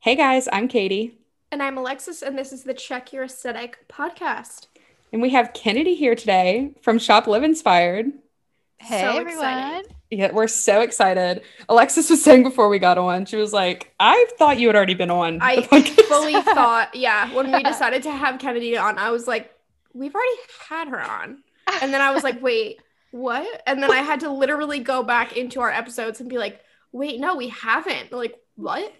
Hey guys, I'm Katie. And I'm Alexis, and this is the Check Your Aesthetic podcast. And we have Kennedy here today from Shop Live Inspired. Hey So everyone. excited. Yeah, we're so excited. Alexis was saying before we got on, she was like, I thought you had already been on. I fully thought, yeah, when we decided to have Kennedy on, I was like, we've already had her on. And then I was like, wait, what? And then I had to literally go back into our episodes and be like, wait, no, we haven't. Like, what?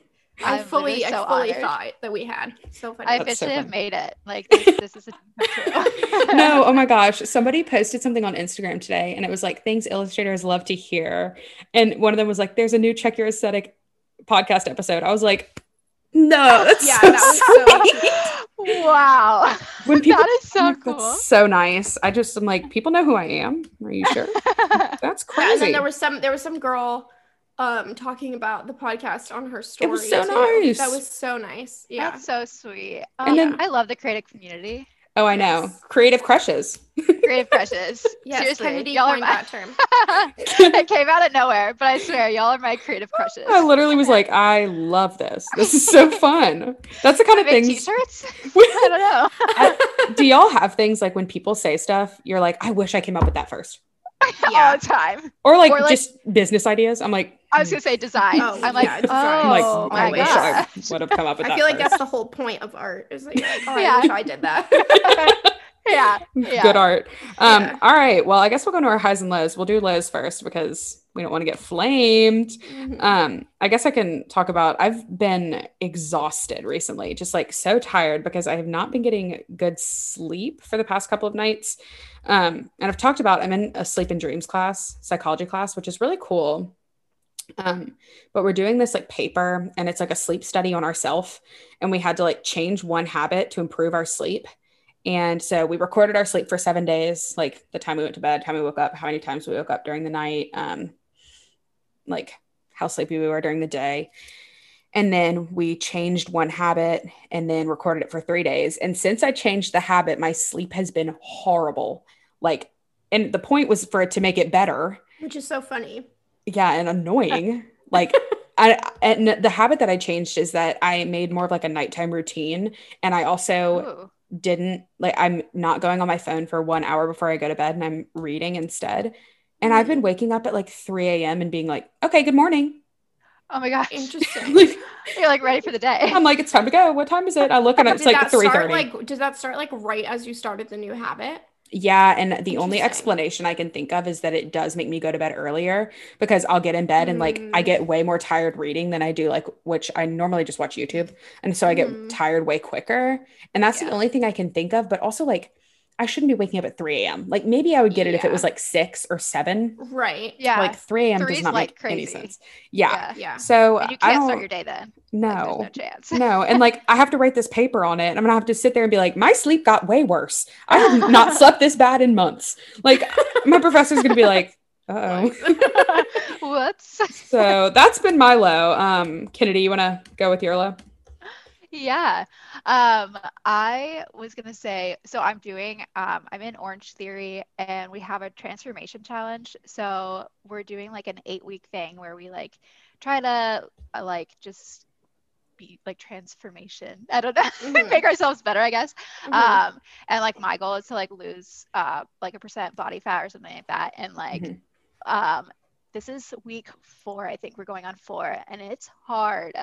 I I'm fully, literally I fully honored. thought that we had. So funny. I That's so officially have made it. Like this, this is a no, oh my gosh. Somebody posted something on Instagram today and it was like things illustrators love to hear. And one of them was like, there's a new Check Your Aesthetic podcast episode. I was like, no, that's Yeah, so that was so sweet." Wow. When people that is so like, cool. That's so nice. I just am like, people know who I am. Are you sure? That's Yeah, crazy. and then there was some there was some girl um talking about the podcast on her story. That was so too. nice. That was so nice. Yeah. That's so sweet. And Um, then- I love the creative community. Oh, I know. Yes. Creative crushes. Creative crushes. yes, Seriously, Kennedy y'all are coined my. that term. it came out of nowhere, but I swear, y'all are my creative crushes. I literally was like, I love this. This is so fun. That's the kind of Make things. t-shirts. I don't know. I- do y'all have things like when people say stuff, you're like, I wish I came up with that first? Yeah. All the time. Or like, Or, like- just business ideas. I'm like, I was gonna say design. Oh, I'm like, yeah, design. I'm like, oh I my wish god. I would have come up with that. I feel like first. that's the whole point of art. Is like, like, oh, Yeah. I wish I did that. Yeah. Yeah. good art. Um, Yeah. all right. Well, I guess we'll go into our highs and lows. We'll do lows first because we don't want to get flamed. Mhm. Um, I guess I can talk about I've been exhausted recently, just like so tired because I have not been getting good sleep for the past couple of nights. Um, and I've talked about I'm in a sleep and dreams class, psychology class, which is really cool. Um, but we're doing this like paper and it's like a sleep study on ourself, and we had to like change one habit to improve our sleep. And so we recorded our sleep for seven days, like the time we went to bed, time we woke up, how many times we woke up during the night, um, like how sleepy we were during the day. And then we changed one habit and then recorded it for three days. And since I changed the habit, my sleep has been horrible. Like, and the point was for it to make it better. Which is so funny. Yeah, and annoying. like, I and the habit that I changed is that I made more of like a nighttime routine, and I also Ooh. Didn't like I'm not going on my phone for one hour before I go to bed and I'm reading instead. And I've been waking up at like 3 a.m. and being like, okay, good morning. Oh my gosh. Interesting. Like, You're like ready for the day. I'm like, it's time to go. What time is it? I look and it's did like that 3 30. like did that start like right as you started the new habit? Yeah. And the only explanation I can think of is that it does make me go to bed earlier because I'll get in bed and like I Mm. get way more tired reading than I do like which I normally just watch YouTube. And so I get Mm. tired way quicker. And that's the only thing I can think of. But also like I shouldn't be waking up at 3 a.m. Like maybe I would get it if it was like six or seven. Right. yeah. Like 3 a.m. does not like, make any sense. Yeah. yeah. Yeah. So And you I can't start your day then. Like, no. there's no chance. no, and like I have to write this paper on it. and I'm gonna have to sit there and be like, my sleep got way worse. I have not slept this bad in months. Like my professor's gonna be like, oh. Whoops. so that's been my low. Um, Kennedy, you wanna go with your low? Yeah. Um, I was gonna say, so I'm doing, um, I'm in Orange Theory and we have a transformation challenge. So we're doing like an eight week thing where we like try to uh, like just be like transformation. I don't know, Mhm. make ourselves better, I guess. Mhm. Um, and like my goal is to like lose uh like a percent body fat or something like that. And like Mhm. um this is week four, I think we're going on four, and it's hard.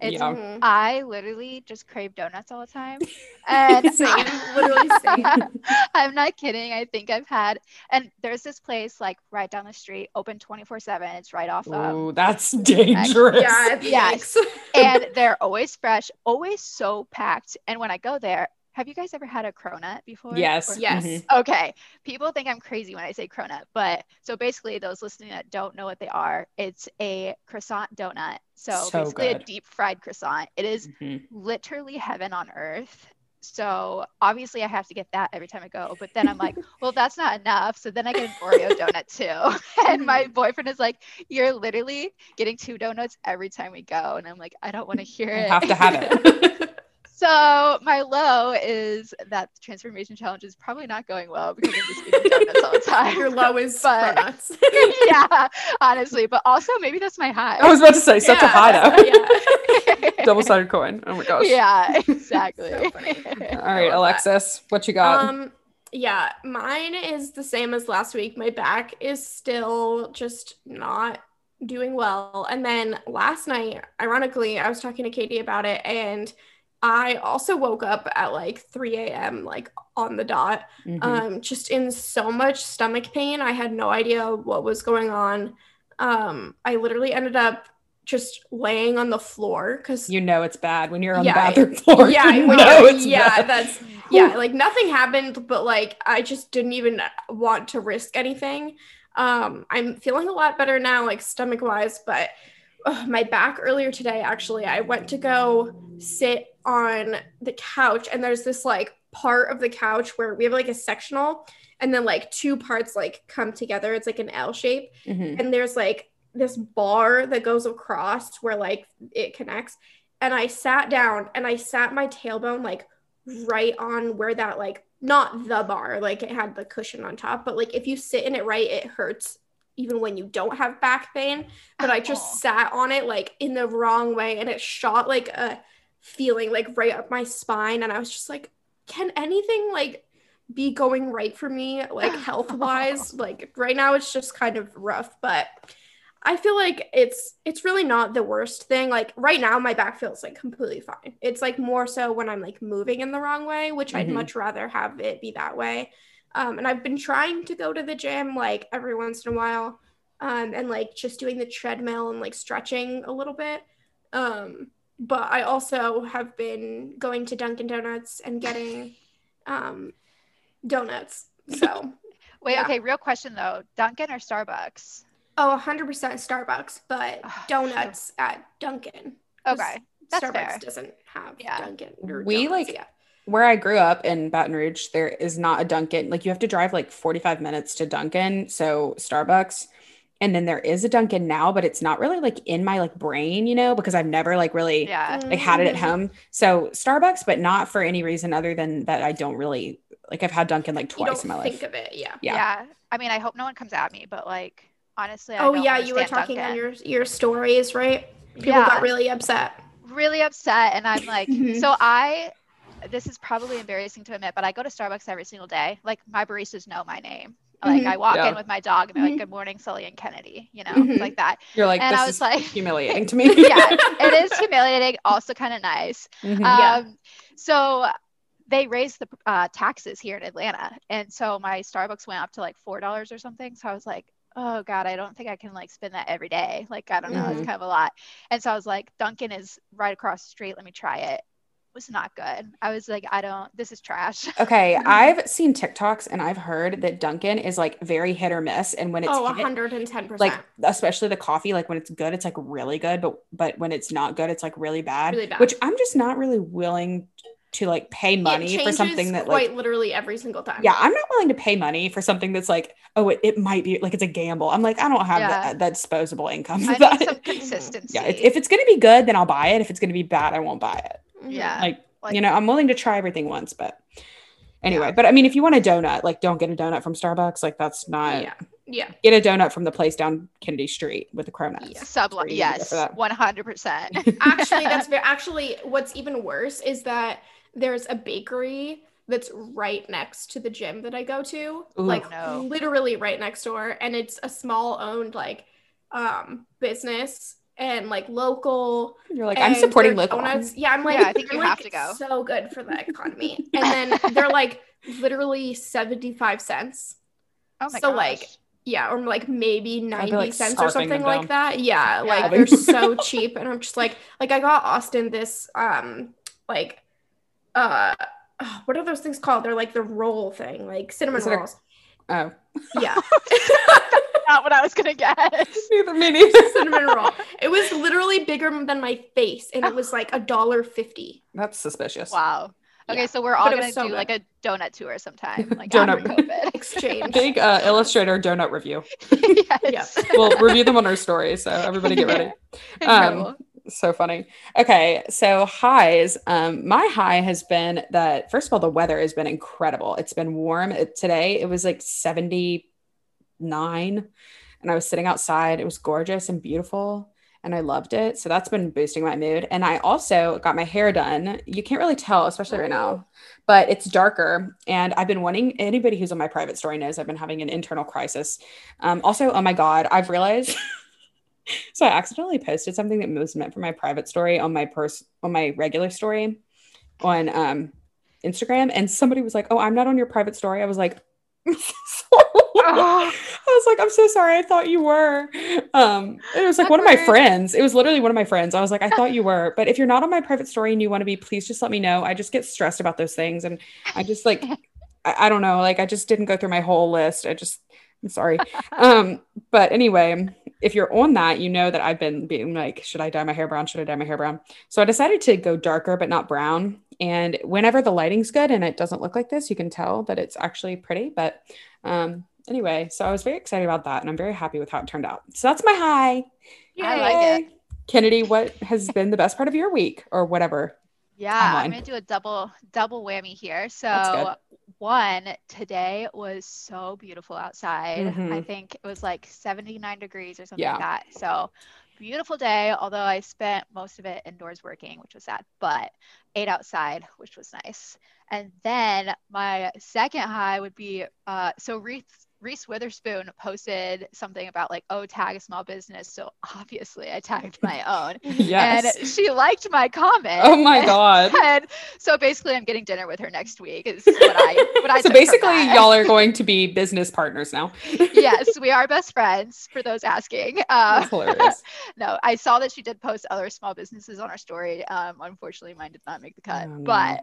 It's Yeah. Mhm. I literally just crave donuts all the time. And Same, literally same. I'm not kidding. I think I've had, and there's this place like right down the street, open 24 7. It's right off of, that's dangerous. Yeah, Yes. yes. and they're always fresh, always so packed. And when I go there, have you guys ever had a cronut before? Yes. Or- Yes. Mhm. Okay. People think I'm crazy when I say cronut, but so basically, those listening that don't know what they are, it's a croissant donut. So, So basically, a deep fried croissant. It is Mhm. literally heaven on earth. So obviously I have to get that every time I go. But then I'm like, well, that's not enough. So then I get an Oreo donut too. And my boyfriend is like, you're literally getting two donuts every time we go. And I'm like, I don't want to hear it. I have to have it. So my low is that the transformation challenge is probably not going well because I'm just eating donuts all the time. Your low is But- donuts. yeah, honestly. But also maybe that's my high. I was about to say such a high though. yeah. Double sided coin. Oh my gosh. yeah, exactly. So. All right, love that. Alexis, what you got? Um, yeah, mine is the same as last week. My back is still just not doing well. And then last night, ironically, I was talking to Katie about it, and I also woke up at like 3 a.m., like on the dot, Mhm. um, just in so much stomach pain. I had no idea what was going on. Um, I literally ended up just laying on the floor because you know it's bad when you're on Yeah, the bathroom floor. yeah, you know. yeah, bad. that's yeah, like nothing happened, but like I just didn't even want to risk anything. Um, I'm feeling a lot better now, like stomach wise, but my back earlier today, actually, I went to go sit on the couch, and there's this like part of the couch where we have like a sectional, and then like two parts like come together. It's like an L shape, Mhm. and there's like this bar that goes across where like it connects and i sat down and i sat my tailbone like right on where that like not the bar like it had the cushion on top but like if you sit in it right it hurts even when you don't have back pain but i just sat on it like in the wrong way and it shot like a feeling like right up my spine and i was just like can anything like be going right for me like health wise like right now it's just kind of rough but I feel like it's it's really not the worst thing. Like right now my back feels like completely fine. It's like more so when I'm like moving in the wrong way, which I'd Mhm. much rather have it be that way. Um, and I've been trying to go to the gym like every once in a while. Um, and like just doing the treadmill and like stretching a little bit. Um, but I also have been going to Dunkin' Donuts and getting um donuts. So Wait, Yeah. okay, real question though. Dunkin' or Starbucks? Oh, 100% Starbucks, but Oh, donuts at Dunkin'. Okay. that's Starbucks fair. doesn't have Yeah. Dunkin' or We, donuts, like- yeah. Where I grew up in Baton Rouge, there is not a Dunkin'. Like you have to drive like 45 minutes to Dunkin', so Starbucks. And then there is a Dunkin' now, but it's not really like in my like brain, you know, because I've never like really Yeah. like had it at Mhm. home. So Starbucks, but not for any reason other than that I don't really like I've had Dunkin' like You twice don't in my think life. Think of it, yeah. Yeah. Yeah. I mean, I hope no one comes at me, but like honestly, I Oh don't yeah, you were understand talking on your your stories, right? People Yeah. got really upset. really upset and I'm like, so I this is probably embarrassing to admit, but I go to Starbucks every single day. Like my baristas know my name. Like Mhm. I walk Yeah. in with my dog and they're like, Mhm. "Good morning, Sully and Kennedy," you know, Mhm. like that. You're like, And this I was is like- humiliating to me. yeah, it is humiliating, also kind of nice. Mhm. Yeah. Um, so they raised the uh, taxes here in Atlanta, and so my Starbucks went up to like four dollars or something. So I was like, oh god, I don't think I can like spend that every day. Like I don't know, Mhm. it's kind of a lot. And so I was like, Dunkin' is right across the street. Let me try it. It was not good. I was like, I don't. This is trash. Okay. I've seen TikToks and I've heard that Dunkin' is like very hit or miss, and when it's oh, hit, 110%. like especially the coffee, like when it's good, it's like really good, but but when it's not good, it's like really bad. Really bad. Which I'm just not really willing to like pay It money for something that quite like literally every single time. yeah, I'm not willing to pay money for something that's like oh it, it might be like it's a gamble. I'm like I don't have Yeah. that, that disposable income for I that. need some consistency. yeah, if, if it's gonna be good, then I'll buy it. If it's gonna be bad, I won't buy it. Yeah. Like, Like- you know, I'm willing to try everything once, but anyway. Yeah. But I mean, if you want a donut, like don't get a donut from Starbucks. Like that's not. yeah. Yeah. Get a donut from the place down Kennedy Street with the cronuts. Yeah. Subli- Pretty easy to go yes, one hundred percent. actually that's very actually what's even worse is that there's a bakery that's right next to the gym that I go to Ooh. like No. literally right next door and it's a small owned like um business and like local You're like, I'm supporting local. donuts yeah I'm like Yeah, I think I'm you like, have to go. so good for the economy and then they're like literally 75 cents Oh my So, gosh. like, yeah, or like maybe 90 like, cents or something like down. that. Yeah, like Yeah. they're so cheap. And I'm just like, like I got Austin this um like uh what are those things called? They're like the roll thing, like cinnamon Is it a- rolls. oh, Yeah. not what I was gonna guess. neither me neither. cinnamon roll. It was literally bigger than my face and it was like a dollar fifty. That's suspicious. Wow. Okay, Yeah, so we're all but gonna so do good. like a donut tour sometime, like Donut- COVID. Exchange. Big uh, illustrator donut review. yes. We'll review them on our story, so everybody get ready. Um, Incredible. So funny. Okay, so highs. Um, my high has been that first of all, the weather has been incredible. It's been warm. It, today it was like 79, and I was sitting outside. It was gorgeous and beautiful, and I loved it. So that's been boosting my mood. And I also got my hair done. You can't really tell, especially right now, but it's darker. And I've been wanting anybody who's on my private story knows I've been having an internal crisis. Um, also, oh my God, I've realized so I accidentally posted something that was meant for my private story on my purse on my regular story on um Instagram and somebody was like, "Oh, I'm not on your private story." I was like I was like, I'm so sorry. I thought you were. Um, it was like one of my friends. It was literally one of my friends. I was like, I thought you were. But if you're not on my private story and you want to be, please just let me know. I just get stressed about those things. And I just like, I, I don't know. Like, I just didn't go through my whole list. I just, I'm sorry. Um, but anyway, if you're on that, you know that I've been being like, should I dye my hair brown? Should I dye my hair brown? So I decided to go darker, but not brown. And whenever the lighting's good and it doesn't look like this, you can tell that it's actually pretty. But um, anyway, so I was very excited about that and I'm very happy with how it turned out. So that's my high. Yay. I like it. Kennedy, what has been the best part of your week or whatever? Yeah, I'm gonna do a double double whammy here. So one today was so beautiful outside. Mm-hmm. I think it was like 79 degrees or something yeah. like that. So beautiful day, although I spent most of it indoors working, which was sad, but ate outside, which was nice. And then my second high would be uh, so Reese Reese Witherspoon posted something about like, oh, tag a small business. So obviously I tagged my own. yes. And she liked my comment. Oh my God. And so basically I'm getting dinner with her next week is what I what I So basically y'all are going to be business partners now. yes, we are best friends for those asking. Uh, hilarious. no, I saw that she did post other small businesses on our story. Um, unfortunately mine did not make the cut, oh, but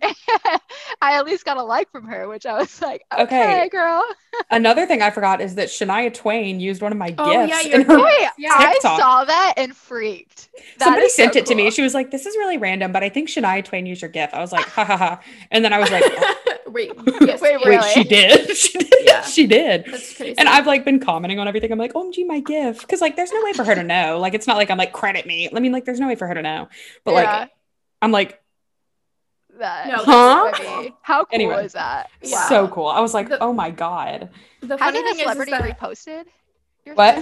I at least got a like from her, which I was like, okay, okay. girl. Another thing I I forgot is that Shania Twain used one of my oh, gifts yeah, in her Wait, I saw that and freaked. That Somebody sent so it cool. to me. She was like, "This is really random, but I think Shania Twain used your gift." I was like, "Ha ha ha!" And then I was like, oh. "Wait, yes, wait, really? wait, she did, she did, yeah. she did." That's crazy. And I've like been commenting on everything. I'm like, oh, "OMG, my gift," because like, there's no way for her to know. Like, it's not like I'm like credit me. I mean, like, there's no way for her to know. But yeah. like, I'm like, that. No, huh? How cool anyway, is that? Wow. So cool. I was like, the, oh my god. The funny Hasn't thing a celebrity is, is that... reposted? What?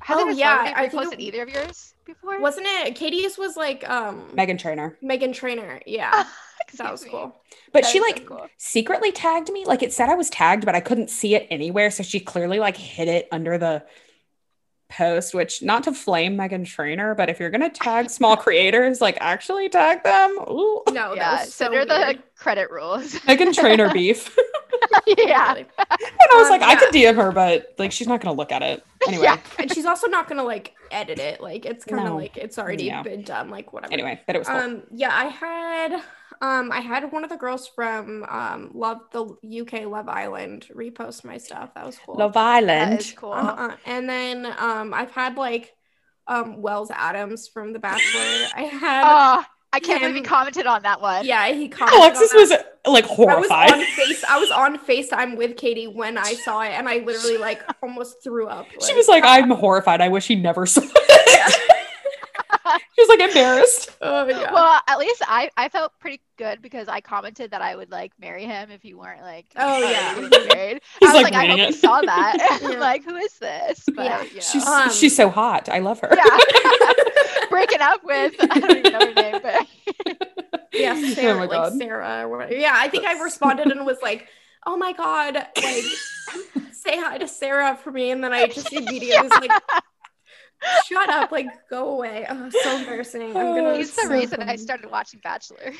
Hasn't oh, yeah, I reposted either of yours before? Wasn't it? Katie's was like um Meghan Trainor. Meghan Trainor, yeah. that was cool. But that she like so cool. secretly tagged me. Like it said I was tagged, but I couldn't see it anywhere. So she clearly like hid it under the post, which not to flame Meghan Trainor, but if you're gonna tag small creators, like actually tag them. Ooh. No, yeah, so under the credit rules. Meghan Trainor beef. yeah. and I was um, like, yeah. I could DM her, but like she's not gonna look at it. Anyway. Yeah. And she's also not gonna like edit it. Like it's kind of no. like it's already yeah. been done, like whatever. Anyway, but it was cool. Um yeah, I had um, I had one of the girls from um, Love the UK Love Island repost my stuff. That was cool. Love Island. That is cool. Uh-uh. And then um, I've had like um, Wells Adams from The Bachelor. I had. Oh, I can't him. believe he commented on that one. Yeah, he commented. Alexis was like horrified. I was on face. I was on Facetime with Katie when I saw it, and I literally like almost threw up. Like, she was like, "I'm horrified. I wish he never saw it." She's like embarrassed. Oh yeah. Well, at least I I felt pretty good because I commented that I would like marry him if he weren't like oh yeah married. He's I was like, like I hope it. you saw that. yeah. like who is this? But yeah. You know. she's um, she's so hot. I love her. Yeah. Breaking up with I don't even know her name, but yeah, Sarah, oh like Sarah or whatever. Yeah, I think I responded and was like, oh my god, like say hi to Sarah for me, and then I just immediately yeah. was like Shut up, like go away. Oh, so embarrassing. I'm gonna oh, He's the so reason funny. I started watching Bachelor.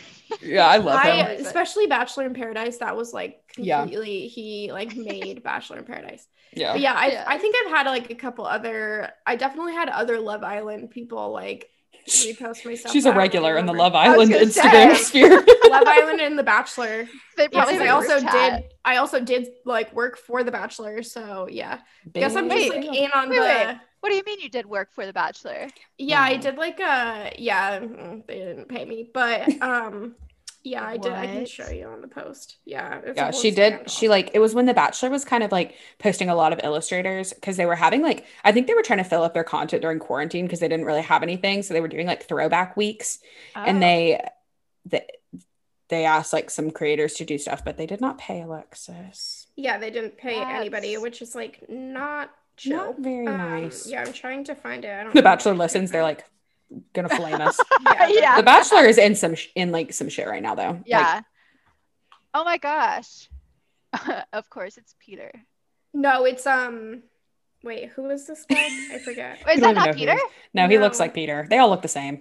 yeah, I love him. I, especially Bachelor in Paradise. That was like completely yeah. he like made Bachelor in Paradise. Yeah. But yeah, I yeah. I think I've had like a couple other I definitely had other Love Island people like repost myself. She's a regular in the Love Island Instagram say. sphere. Love Island and The Bachelor. They probably I also did. I also did like work for The Bachelor, so yeah. Guess I'm just like in on wait, the. Wait. What do you mean you did work for The Bachelor? Yeah, I did like a yeah. Mm, they didn't pay me, but um, Yeah, I did. I can What? show you on the post. Yeah. it's a yeah whole she did scandal. she like it was when the bachelor was kind of like posting a lot of illustrators because they were having like i think they were trying to fill up their content during quarantine because they didn't really have anything so they were doing like throwback weeks Oh. and they they they asked like some creators to do stuff but they did not pay alexis Yeah, they didn't pay anybody, That's- which is like not chill. not very Um, nice Yeah, I'm trying to find it. I don't the bachelor listens they're like gonna flame us Yeah, Yeah. the bachelor is in some sh- in like some shit right now though Like, yeah. oh my gosh. of course, it's Peter. No, it's um. Wait, who is this guy? I forget. Wait, is that not Peter? it is. no he looks like peter they all look the same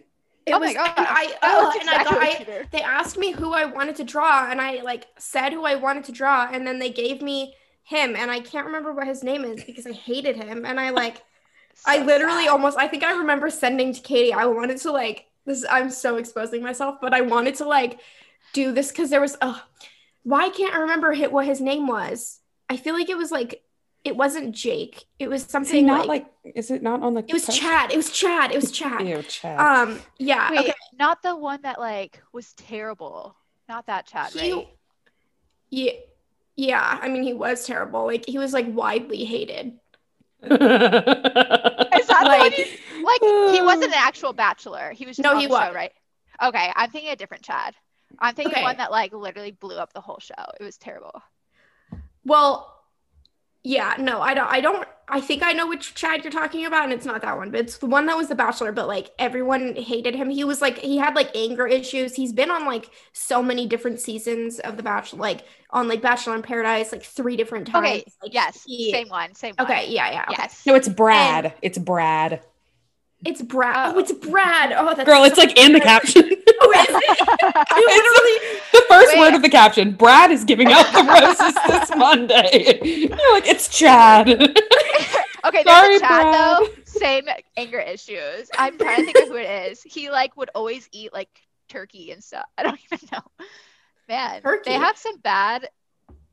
It oh was, my god. And I, oh, looks and I exactly got, I, they asked me who I wanted to draw, and I like said who I wanted to draw, and then they gave me him, and I can't remember what his name is because I hated him, and I like, I literally sad. almost, I think I remember sending to Katie, I wanted to like this. I'm so exposing myself, but I wanted to like do this because there was, oh, why can't I remember hit what his name was? I feel like it was like, it wasn't Jake. It was is he something not like, like, is it not on the it was Chad. It was Chad. It was Chad. Ew, Chad. Um, yeah. Wait, okay. not the one that like was terrible. Not that chat, He- right? Yeah. Yeah, I mean he was terrible. Like he was like widely hated. Is that the one Like- like he wasn't an actual bachelor. He was just No, on he the was. show, right? Okay, I'm thinking a different Chad. I'm thinking Okay. one that like literally blew up the whole show. It was terrible. Well, yeah, no, I don't I don't I think I know which Chad you're talking about, and it's not that one, but it's the one that was the bachelor, but like everyone hated him. He was like he had like anger issues. He's been on like so many different seasons of the Bachelor, like on like Bachelor in Paradise, like three different times. Okay, Like, yes, he- same one, same one. Okay, yeah, yeah. Okay. Yes. no, it's Brad. it's Brad. It's Brad. Oh. Oh. it's Brad. Oh, that's Girl, it's so like in the good. caption. Oh, is it? It's the first Wait. word of the caption. Brad is giving out the roses this Monday. You're like, it's Chad. Okay, Sorry, there's Chad Brad. though. Same anger issues. I'm trying to think of who it is. He like would always eat like turkey and stuff. I don't even know. Man, Turkey? they have some bad,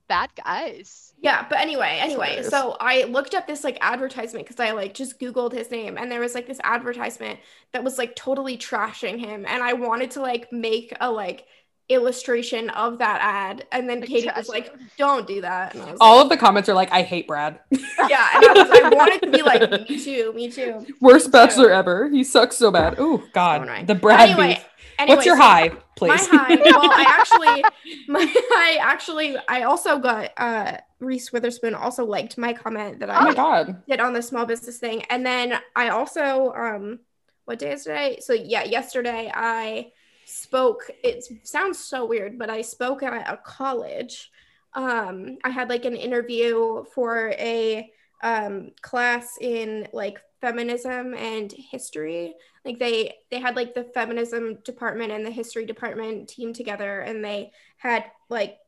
bad guys. Yeah, but anyway, anyway, so I looked up this like advertisement because I like just Googled his name and there was like this advertisement that was like totally trashing him. And I wanted to like make a like illustration of that ad. And then Like, Katie was like, don't do that. And I was All of the comments are like, I hate Brad. yeah. And I, was, I wanted to be like, me too, me too. Worst Me too. bachelor ever. He sucks so bad. Oh God. Going. The Brad Anyway, beef. anyway, What's your so high, please? My high. Well, I actually, my I actually, I also got uh Reese Witherspoon also liked my comment that I oh my God. did on the small business thing. And then I also um what day is today? So yeah, yesterday I spoke it sounds so weird, but I spoke at a college. Um I had like an interview for a um class in like feminism and history. Like they they had like the feminism department and the history department team together and they had like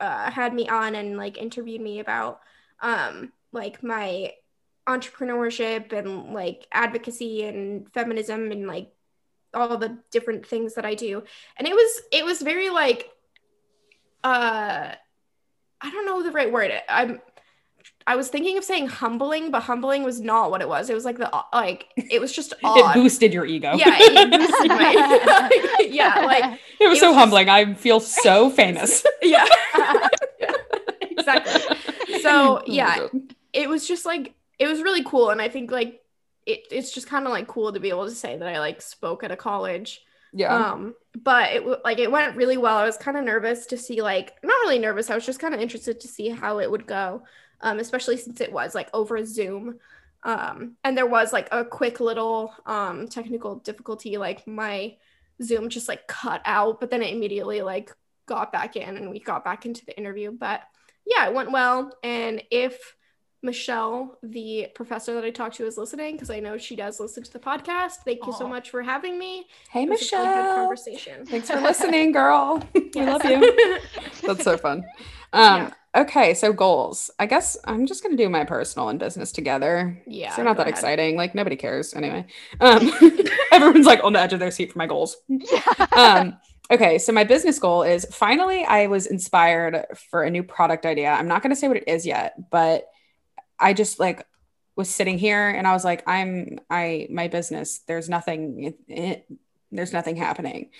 uh had me on and like interviewed me about um like my entrepreneurship and like advocacy and feminism and like all the different things that I do. And it was it was very like uh I don't know the right word. I'm I was thinking of saying humbling, but humbling was not what it was. It was like the like it was just odd. It boosted your ego. yeah, it boosted my yeah, like It was it so was just- humbling. I feel so famous. yeah. exactly. So Oh, yeah, it was just like it was really cool and i think like it, it's just kind of like cool to be able to say that i like spoke at a college. Yeah. um but it like it went really well. I was kind of nervous to see like not really nervous i was just kind of interested to see how it would go um especially since it was like over zoom. Um and there was like a quick little um technical difficulty like my zoom just like cut out but then it immediately like got back in and we got back into the interview. But yeah it went well. And if Michelle, the professor that I talked to, is listening because I know she does listen to the podcast. Thank you so much for having me. hey, It was a really good Michelle. conversation. Thanks for listening, girl. we love you. That's so fun. Um, okay, so goals. I guess I'm just gonna do my personal and business together. Yeah, They're not that ahead. exciting. Like nobody cares anyway. Um, everyone's like on the edge of their seat for my goals. yeah. Um, okay, so my business goal is finally I was inspired for a new product idea. I'm not gonna say what it is yet, but I just like was sitting here and I was like, I'm I my business. There's nothing. It, it, there's nothing happening.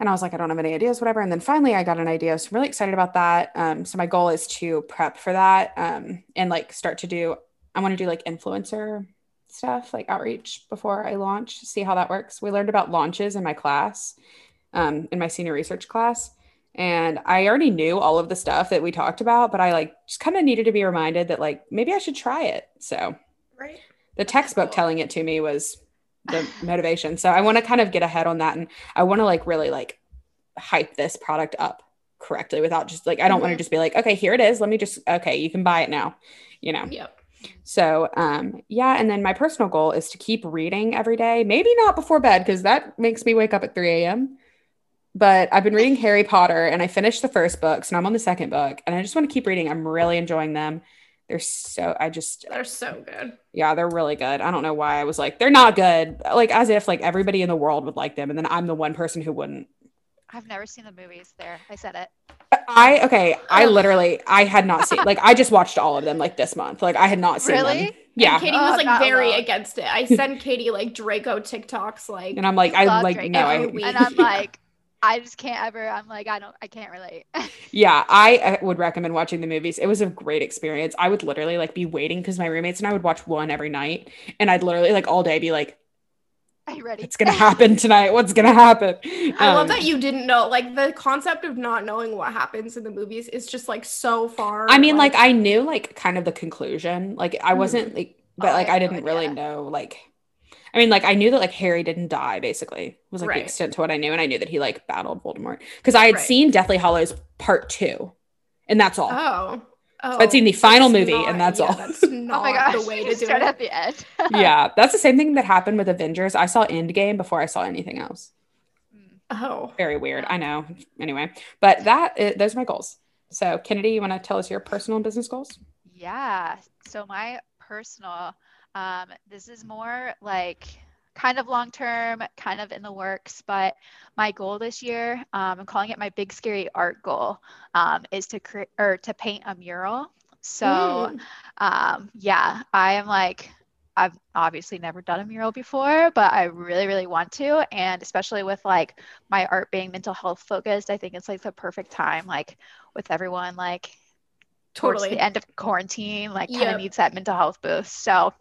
and I was like, I don't have any ideas, whatever. And then finally, I got an idea. So I'm really excited about that. Um, so my goal is to prep for that um, and like start to do. I want to do like influencer stuff, like outreach before I launch. See how that works. We learned about launches in my class, um, in my senior research class, and I already knew all of the stuff that we talked about, but I like just kind of needed to be reminded that like maybe I should try it. So Right. the textbook telling it to me was the motivation. So I want to kind of get ahead on that and I want to like really like hype this product up correctly without just like I don't want to just be like, okay, here it is. Let me just okay, you can buy it now. You know. Yep. So um yeah, and then my personal goal is to keep reading every day. Maybe not before bed because that makes me wake up at 3 a.m. But I've been reading Harry Potter and I finished the first book, so now I'm on the second book, and I just want to keep reading. I'm really enjoying them. They're so I just They're so good. yeah, they're really good. I don't know why I was like, they're not good. Like as if like everybody in the world would like them, and then I'm the one person who wouldn't. I've never seen the movies there. I said it. I okay, I oh. literally I had not seen like I just watched all of them like this month. Like I had not seen them. Really? Yeah. And Katie Oh, was like not very alone. against it. I sent Katie like Draco TikToks like And I'm like, I like Draco. no, I Every week. And I'm like, I just can't ever. I'm like, I don't. I can't relate. yeah, I uh, would recommend watching the movies. It was a great experience. I would literally like be waiting because my roommates and I would watch one every night, and I'd literally like all day be like, Are you ready? "It's gonna happen tonight. What's gonna happen?" I love Um, that you didn't know like the concept of not knowing what happens in the movies is just like so far. I mean, like I knew like kind of the conclusion. Like I wasn't like, but Oh, like I I didn't really know like. I mean, like I knew that like Harry didn't die. Basically, was like Right. the extent to what I knew, and I knew that he like battled Voldemort because I had Right. seen Deathly Hallows Part Two, and that's all. oh. Oh, I'd seen the final movie, not- and that's yeah, all. That's oh not my gosh! the way to do start it. at the end. yeah, that's the same thing that happened with Avengers. I saw Endgame before I saw anything else. Mm. Oh, Very weird. I know. Anyway, but that those are my goals. So, Kennedy, you want to tell us your personal business goals? Yeah. So my personal, um, this is more like kind of long term, kind of in the works, but my goal this year, um, I'm calling it my big scary art goal, um, is to create or to paint a mural. So um, yeah, I am like, I've obviously never done a mural before, but I really, really want to. And especially with like my art being mental health focused, I think it's like the perfect time, like with everyone like towards Totally. the end of quarantine, like kind of Yep. needs that mental health boost. So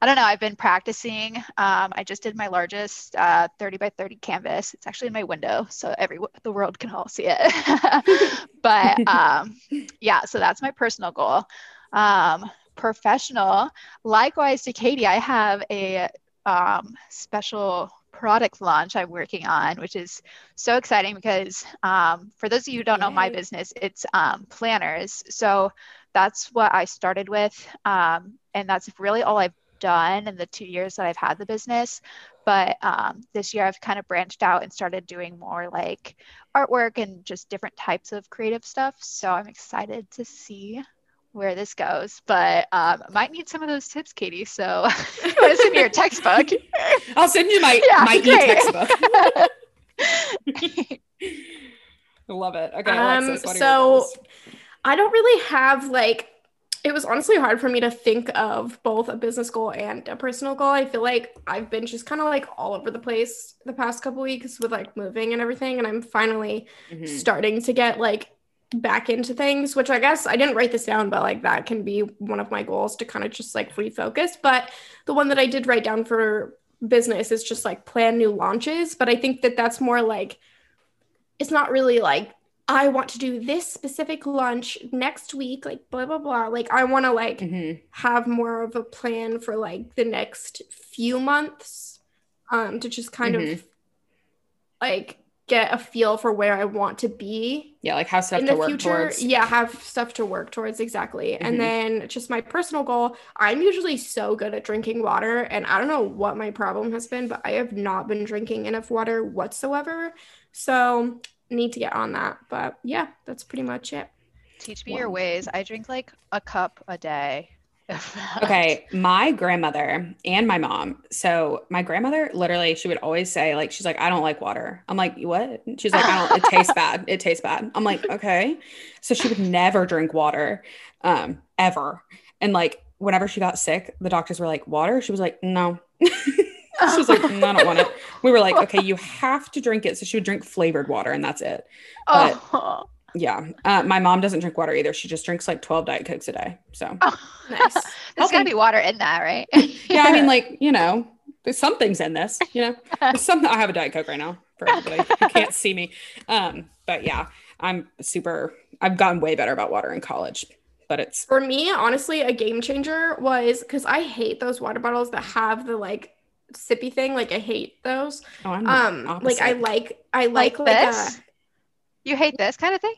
I don't know. I've been practicing. Um, I just did my largest uh, 30 by 30 canvas. It's actually in my window, so every the world can all see it. but um, yeah, so that's my personal goal. Um, professional, likewise to Katie, I have a um, special product launch I'm working on, which is so exciting because um, for those of you who don't know my business, it's um, planners. So that's what I started with. Um, and that's really all I've done in the two years that I've had the business. But um, this year I've kind of branched out and started doing more like artwork and just different types of creative stuff. So I'm excited to see where this goes, but um, might need some of those tips, Katie. So you want to send me your textbook? I'll send you my Yeah, my e textbook. Love it. Okay, Um, Alexis, what are so- I don't really have like it was honestly hard for me to think of both a business goal and a personal goal. I feel like I've been just kind of like all over the place the past couple weeks with like moving and everything and I'm finally Mhm. starting to get like back into things, which I guess I didn't write this down, but like that can be one of my goals to kind of just like refocus. But the one that I did write down for business is just like plan new launches. But I think that that's more like, it's not really like, I want to do this specific launch next week, like blah, blah, blah. Like, I want to like Mhm. have more of a plan for like the next few months um to just kind Mhm. of like get a feel for where I want to be Yeah, like how stuff in to the work future. towards. Yeah, have stuff to work towards exactly. Mhm. And then just my personal goal, I'm usually so good at drinking water and I don't know what my problem has been, but I have not been drinking enough water whatsoever. So, need to get on that. But yeah, that's pretty much it. Teach me your ways. I drink like a cup a day. Okay, my grandmother and my mom. So my grandmother literally, she would always say, like, she's like, I don't like water. I'm like, what? She's like, I don't. It tastes bad. It tastes bad. I'm like, okay. So she would never drink water, um, ever. And like, whenever she got sick, the doctors were like, water. She was like, no. she was like, "Mm, I don't want it. We were like, okay, you have to drink it. So she would drink flavored water and that's it. But Oh, yeah, uh, my mom doesn't drink water either. She just drinks like 12 Diet Cokes a day. So Nice. There's Okay. gotta be water in that, right? yeah, I mean, like, you know, there's some things in this, you know, there's some, I have a Diet Coke right now for everybody who can't see me. Um, but yeah, I'm super, I've gotten way better about water in college, but it's, For me, honestly, a game changer was because I hate those water bottles that have the like sippy thing. Like I hate those. oh, I'm Um, like I like I like like like, this? a you hate this kind of thing?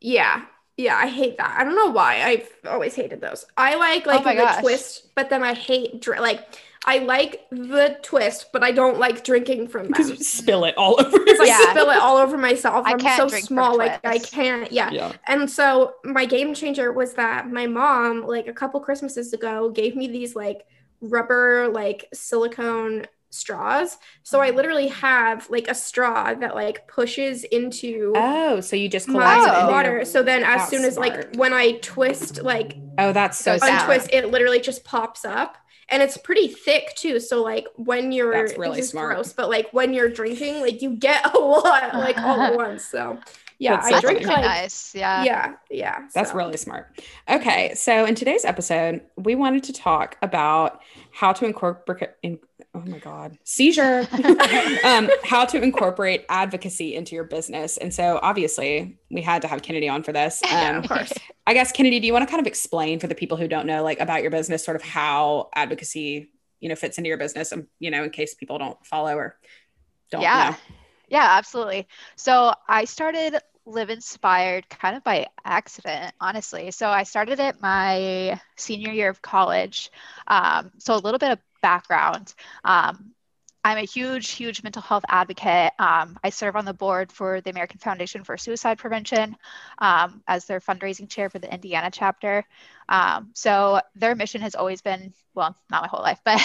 yeah. Yeah, I hate that. I don't know why. I've always hated those. I like oh like Oh my the gosh. twist, but then I hate dr- like I like the twist, but I don't like drinking from because you spill it all over. It's like Yeah. spill it all over myself. I I'm can't so drink from small, like I can't. Yeah. yeah. And so my game changer was that my mom, like a couple Christmases ago, gave me these like rubber, like silicone straws. So I mm-hmm. literally have like a straw that like pushes into Oh, so you just my collapse it into water. So then as That's soon as smart. like when I twist, like Oh, that's so Goes down. smart. untwist, it literally just pops up. And it's pretty thick too. So like when you're That's really smart. gross, but like when you're drinking, like you get a lot like all at once. So yeah, That's I drink like nice. Yeah. yeah, yeah. That's so. really smart. Okay, so in today's episode, we wanted to talk about how to incorporate. In, oh my god, seizure! um, how to incorporate advocacy into your business, and so obviously we had to have Kennedy on for this. Yeah, Um, of course. I guess Kennedy, do you want to kind of explain for the people who don't know, like about your business, sort of how advocacy, you know, fits into your business, and you know, in case people don't follow or don't yeah. know. Yeah, absolutely. So I started Live Inspired kind of by accident, honestly. So I started it my senior year of college. Um, so a little bit of background. Um, I'm a huge, huge mental health advocate. Um, I serve on the board for the American Foundation for Suicide Prevention um, as their fundraising chair for the Indiana chapter. Um, so their mission has always been, well, not my whole life, but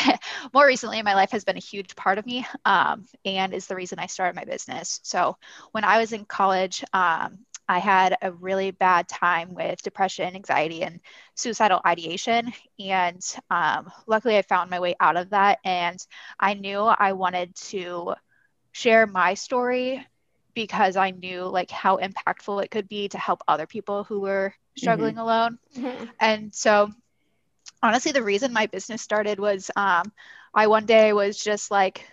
more recently in my life has been a huge part of me um, and is the reason I started my business. So when I was in college, um, I had a really bad time with depression, anxiety, and suicidal ideation. And um, luckily, I found my way out of that. And I knew I wanted to share my story because I knew like how impactful it could be to help other people who were struggling alone. Mhm. And so, honestly, the reason my business started was um, I one day was just like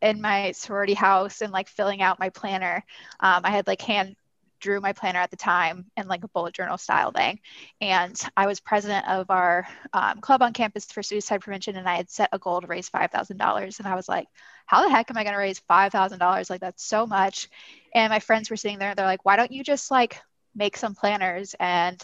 in my sorority house and like filling out my planner. Um, I had like hand drew my planner at the time in like a bullet journal style thing. And I was president of our um, club on campus for suicide prevention, and I had set a goal to raise $5,000. And I was like, how the heck am I going to raise $5,000? Like, that's so much. And my friends were sitting there, they're like, why don't you just like make some planners and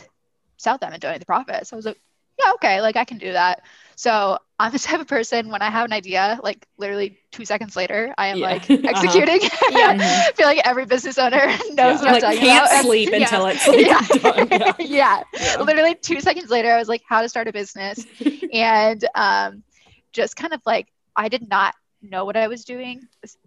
sell them and donate the profits? I was like, yeah, okay, like I can do that. So I'm the type of person when I have an idea, like literally two seconds later, I am Yeah. like Uh-huh. executing. Yeah. Mhm. I feel like every business owner knows Yeah. what I'm Like talking can't about. sleep Yeah. until it's like yeah. done. Yeah. yeah. Yeah. Literally two seconds later, I was like, how to start a business. and um, just kind of like, I did not know what I was doing.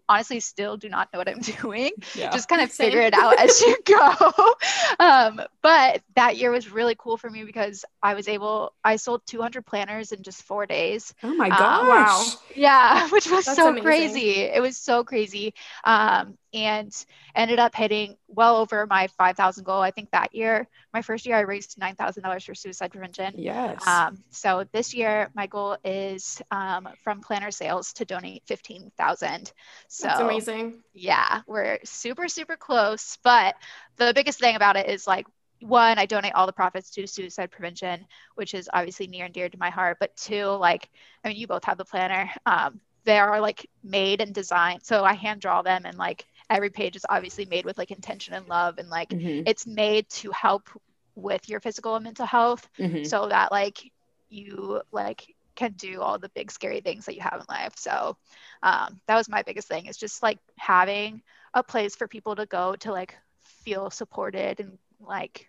Honestly, still do not know what I'm doing. Yeah. Just kind of Same. figure it out as you go. Um, but that year was really cool for me because I was able, I sold 200 planners in just four days. oh my Uh, gosh. wow. Yeah, which was That's so amazing. crazy. It was so crazy. Um, and ended up hitting well over my 5,000 goal. I think that year, my first year, I raised $9,000 for suicide prevention. Yes. Um, so this year, my goal is um, from planner sales to donate 15,000. So That's amazing. yeah, we're super, super close. But the biggest thing about it is like, one, I donate all the profits to suicide prevention, which is obviously near and dear to my heart. But two, like, I mean, you both have the planner. Um, they are like made and designed. So I hand draw them, and like every page is obviously made with like intention and love. And like, Mhm, it's made to help with your physical and mental health mhm. so that like you like can do all the big scary things that you have in life so um, that was my biggest thing is just like having a place for people to go to like feel supported and like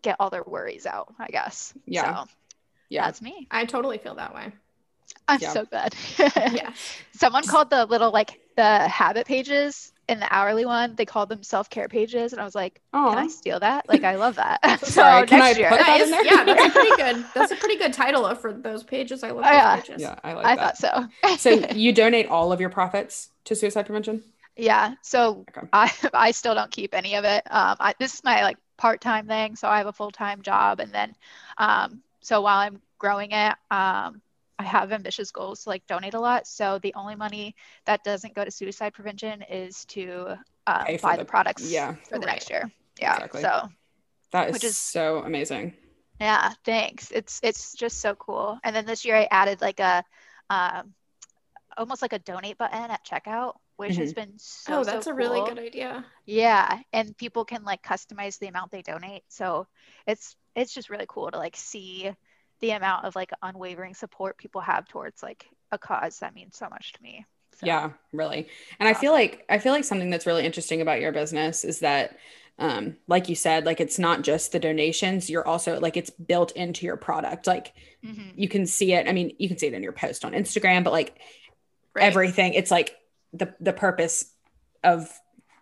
get all their worries out i guess Yeah. so Yeah. that's me I totally feel that way. i'm Yeah. so glad Yeah. someone called the little like the habit pages in the hourly one, they called them self care pages, and I was like, Aw. can I steal that? Like, I love that. so Sorry, can next I year, put That that is- in there? yeah, that's a pretty good. That's a pretty good title for those pages. I love Oh, those yeah. pages. Yeah, I like I that. thought so. so you donate all of your profits to suicide prevention? Yeah. So Okay. I I still don't keep any of it. Um, I, this is my like part-time thing. So I have a full-time job, and then um, so while I'm growing it, um, I have ambitious goals to like donate a lot. So the only money that doesn't go to suicide prevention is to uh, Pay for buy the- the products yeah. for the Right. next year. Yeah. Exactly. So That is, Which is- so amazing. yeah, thanks. It's it's just so cool. And then this year I added like a um, almost like a donate button at checkout, which has been so oh, that's so a really good idea. Yeah, and people can like customize the amount they donate. So it's it's just really cool to like see the amount of like unwavering support people have towards like a cause that means so much to me. So, Yeah, really. And I feel like I feel like something that's really interesting about your business is that um like you said like it's not just the donations you're also like it's built into your product like mhm, you can see it i mean you can see it in your post on instagram but like right. everything it's like the the purpose of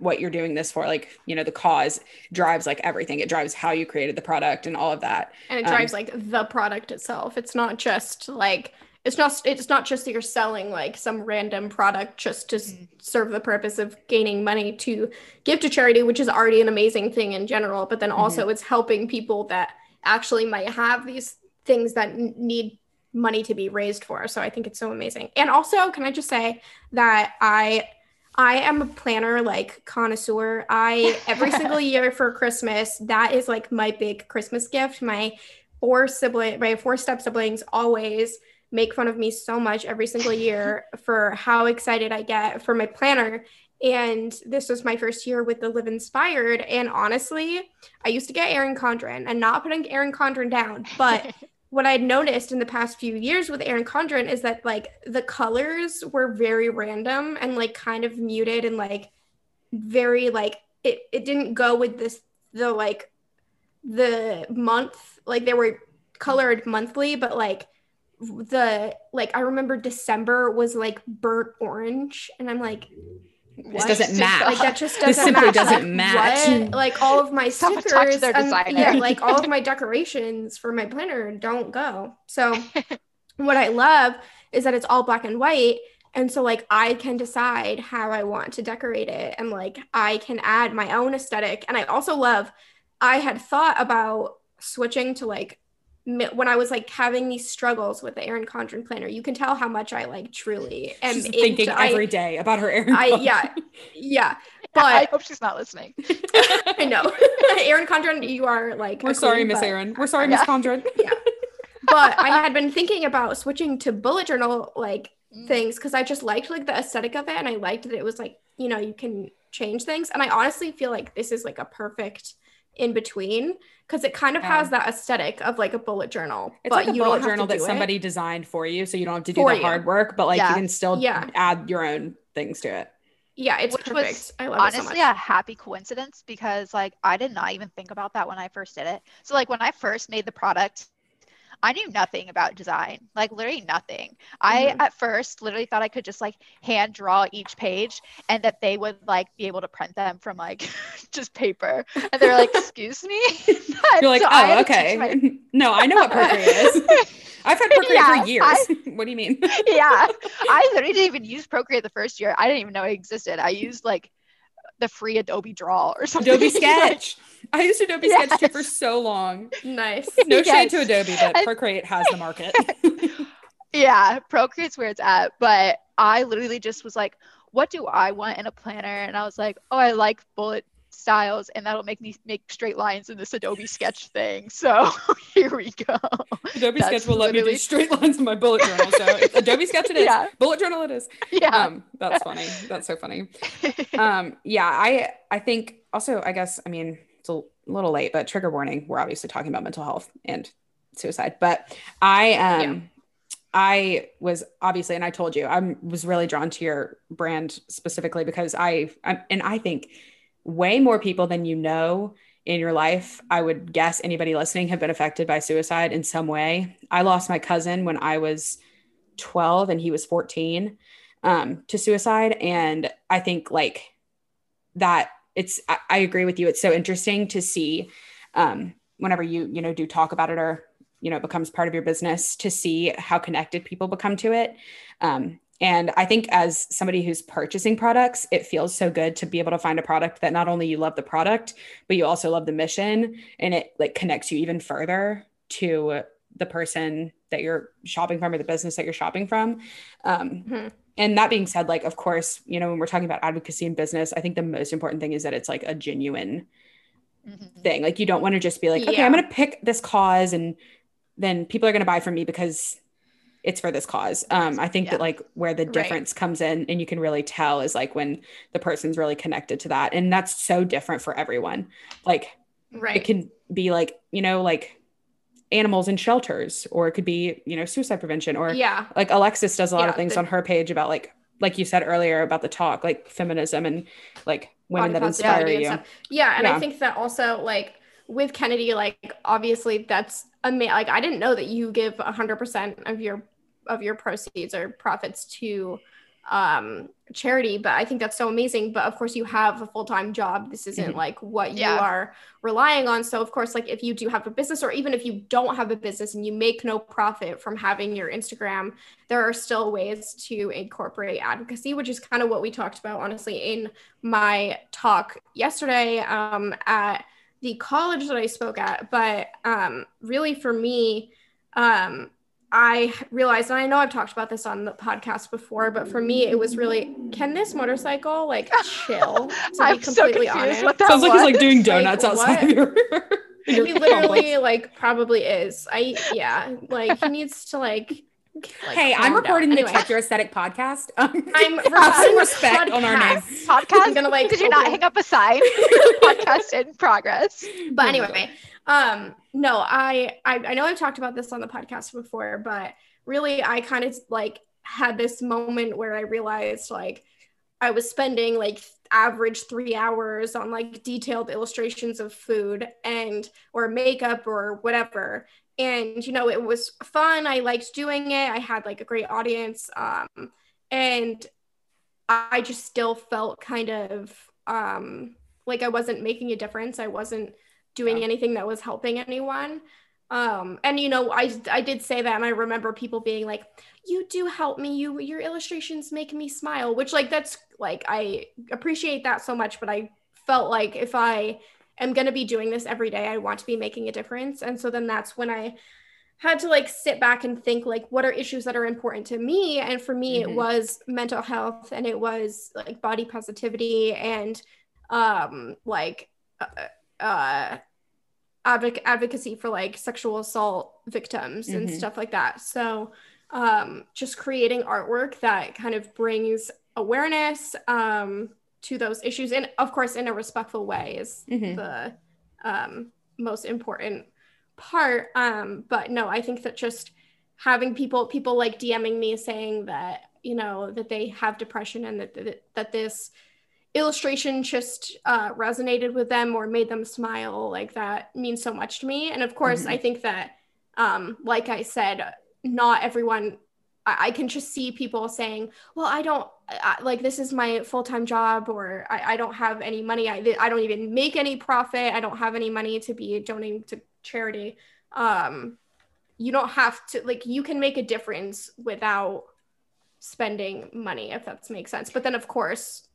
what you're doing this for like you know the cause drives like everything it drives how you created the product and all of that And it Um, drives like the product itself. It's not just like it's not it's not just that you're selling like some random product just to Mhm. serve the purpose of gaining money to give to charity, which is already an amazing thing in general. But then Mhm. also it's helping people that actually might have these things that need money to be raised for. So I think it's so amazing. And also, can I just say that I I am a planner like connoisseur. I every single year for Christmas, that is like my big Christmas gift. My four sibling, my four step siblings always make fun of me so much every single year for how excited I get for my planner. And this was my first year with the Live Inspired. And honestly, I used to get Erin Condren and not putting Erin Condren down, but what I'd noticed in the past few years with Erin Condren is that like the colors were very random and like kind of muted and like very like it, it didn't go with this the like the month like they were colored monthly but like the like I remember December was like burnt orange and I'm like this doesn't Just match like that just This doesn't simply match. doesn't Like, match. what? Like all of my Someone stickers, talk to their and- designer. yeah, like all of my decorations for my planner don't go. So what I love is that it's all black and white. And so like I can decide how I want to decorate it and like I can add my own aesthetic. And I also love I had thought about switching to like mi- when I was like having these struggles with the Erin Condren planner, you can tell how much I like truly am she's into- thinking I- every day about her Erin I- Condren. yeah. yeah, I hope she's not listening. I know. Erin Condren, you are like. we're sorry miss but- Erin we're sorry Yeah. miss Condren But I had been thinking about switching to bullet journal like Mm. things because I just liked like the aesthetic of it and I liked that it was like, you know, you can change things. And I honestly feel like this is like a perfect in between because it kind of Yeah. has that aesthetic of like a bullet journal. It's but like a you bullet journal that do it. somebody designed for you, so you don't have to do For the you. hard work, but like Yeah. you can still Yeah. add your own things to it. Yeah, it's Which was perfect. I love it so honestly much. a happy coincidence because like I did not even think about that when I first did it. So like when I first made the product, I knew nothing about design, like literally nothing. I Mhm. at first literally thought I could just like hand draw each page and that they would like be able to print them from like just paper. And they're like, "Excuse me." You're like, So oh, had to teach okay. my- no, I know what Procreate is. I've had Procreate Yeah, for years. I- what do you mean? yeah. I literally didn't even use Procreate the first year. I didn't even know it existed. I used like the free Adobe Draw or something. Adobe Sketch. I used Adobe Sketch too for so long. nice. No shade to Adobe, but Procreate has the market. Yeah, Procreate's where it's at. But I literally just was like, what do I want in a planner? And I was like, oh, I like bullet styles, and that'll make me make straight lines in this Adobe Sketch thing. So here we go. Adobe That's Sketch will let me do straight lines in my bullet journal. So Adobe Sketch it is. Yeah. Bullet journal it is. Yeah. Um, that's funny. That's so funny. um yeah i i think also i guess i mean it's a little late but trigger warning we're obviously talking about mental health and suicide but i um Yeah. i was obviously and i told you i was really drawn to your brand specifically because i I'm, and i think way more people than you know in your life i would guess anybody listening have been affected by suicide in some way. I lost my cousin when i was 12 and he was 14 um, to suicide. And I think like that it's I, I agree with you. It's so interesting to see um whenever you you know do talk about it or you know it becomes part of your business to see how connected people become to it. Um, and i think as somebody who's purchasing products it feels so good to be able to find a product that not only you love the product but you also love the mission and it like connects you even further to the person that you're shopping from or the business that you're shopping from um, mm-hmm. and that being said like of course you know when we're talking about advocacy in business i think the most important thing is that it's like a genuine mm-hmm. thing like you don't want to just be like okay i'm going to pick this cause and then people are going to buy from me because it's for this cause. Um, I think yeah. that like where the difference right. comes in and you can really tell is like when the person's really connected to that. And that's so different for everyone. Like right. it can be like, you know, like animals in shelters, or it could be, you know, suicide prevention or yeah, like Alexis does a lot yeah, of things the- on her page about like like you said earlier about the talk, like feminism and like women that inspire you. Yeah. And yeah. I think that also like with Kennedy, like obviously that's amazing. Like I didn't know that you give hundred percent of your of your proceeds or profits to um charity but i think that's so amazing but of course you have a full-time job this isn't mm-hmm. like what yeah. you are relying on so of course like if you do have a business or even if you don't have a business and you make no profit from having your instagram there are still ways to incorporate advocacy which is kind of what we talked about honestly in my talk yesterday um, at the college that i spoke at but um, really for me um, I realized, and I know I've talked about this on the podcast before, but for me, it was really, can this motorcycle like chill? To I'm be completely so honest, what that sounds was. like he's like doing donuts like, outside of your. he literally like probably is. I yeah, like he needs to like. Like, hey, I'm recording the anyway. Check Your Aesthetic podcast. Um, I'm have some respect podcast. on our name. Podcast. I'm gonna like. Did you not hang up a sign? podcast in progress. But anyway, um, no, I, I I know I've talked about this on the podcast before, but really I kind of like had this moment where I realized like I was spending like average three hours on like detailed illustrations of food and or makeup or whatever. And you know, it was fun. I liked doing it. I had like a great audience. Um, and I just still felt kind of um like I wasn't making a difference. I wasn't doing yeah. anything that was helping anyone. Um, and you know, I I did say that, and I remember people being like, "You do help me. You your illustrations make me smile," which like that's like I appreciate that so much, but I felt like if I am gonna be doing this every day, I want to be making a difference, and so then that's when I had to like sit back and think like what are issues that are important to me and for me mm-hmm. it was mental health and it was like body positivity and um like uh, uh, advoc- advocacy for like sexual assault victims mm-hmm. and stuff like that. So um, just creating artwork that kind of brings awareness um, to those issues, and of course, in a respectful way, is mm-hmm. the um, most important part. Um, but no, I think that just having people people like DMing me saying that you know that they have depression and that that, that this illustration just uh, resonated with them or made them smile like that means so much to me. And of course mm-hmm. i think that um, like i said not everyone I, I, can just see people saying well i don't I, like this is my full-time job or I, I don't have any money. I, I don't even make any profit. I don't have any money to be donating to charity. Um, you don't have to like you can make a difference without spending money if that makes sense. But then of course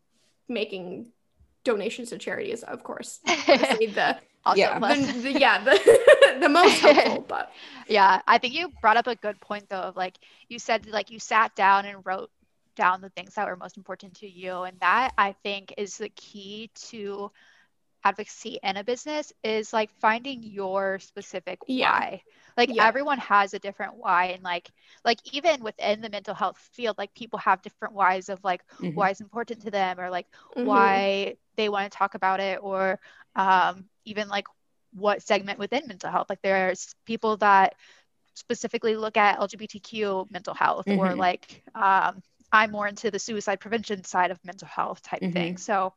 making donations to charities, of course. the, yeah, the, the, yeah, the, the most helpful. But yeah, I think you brought up a good point though. Of like you said, like you sat down and wrote down the things that were most important to you, and that I think is the key to advocacy in a business is like finding your specific yeah. why like yeah. everyone has a different why and like like even within the mental health field like people have different whys of like mm-hmm. why it's important to them or like mm-hmm. why they want to talk about it or um, even like what segment within mental health like there's people that specifically look at lgbtq mental health mm-hmm. or like um, i'm more into the suicide prevention side of mental health type thing mm-hmm. so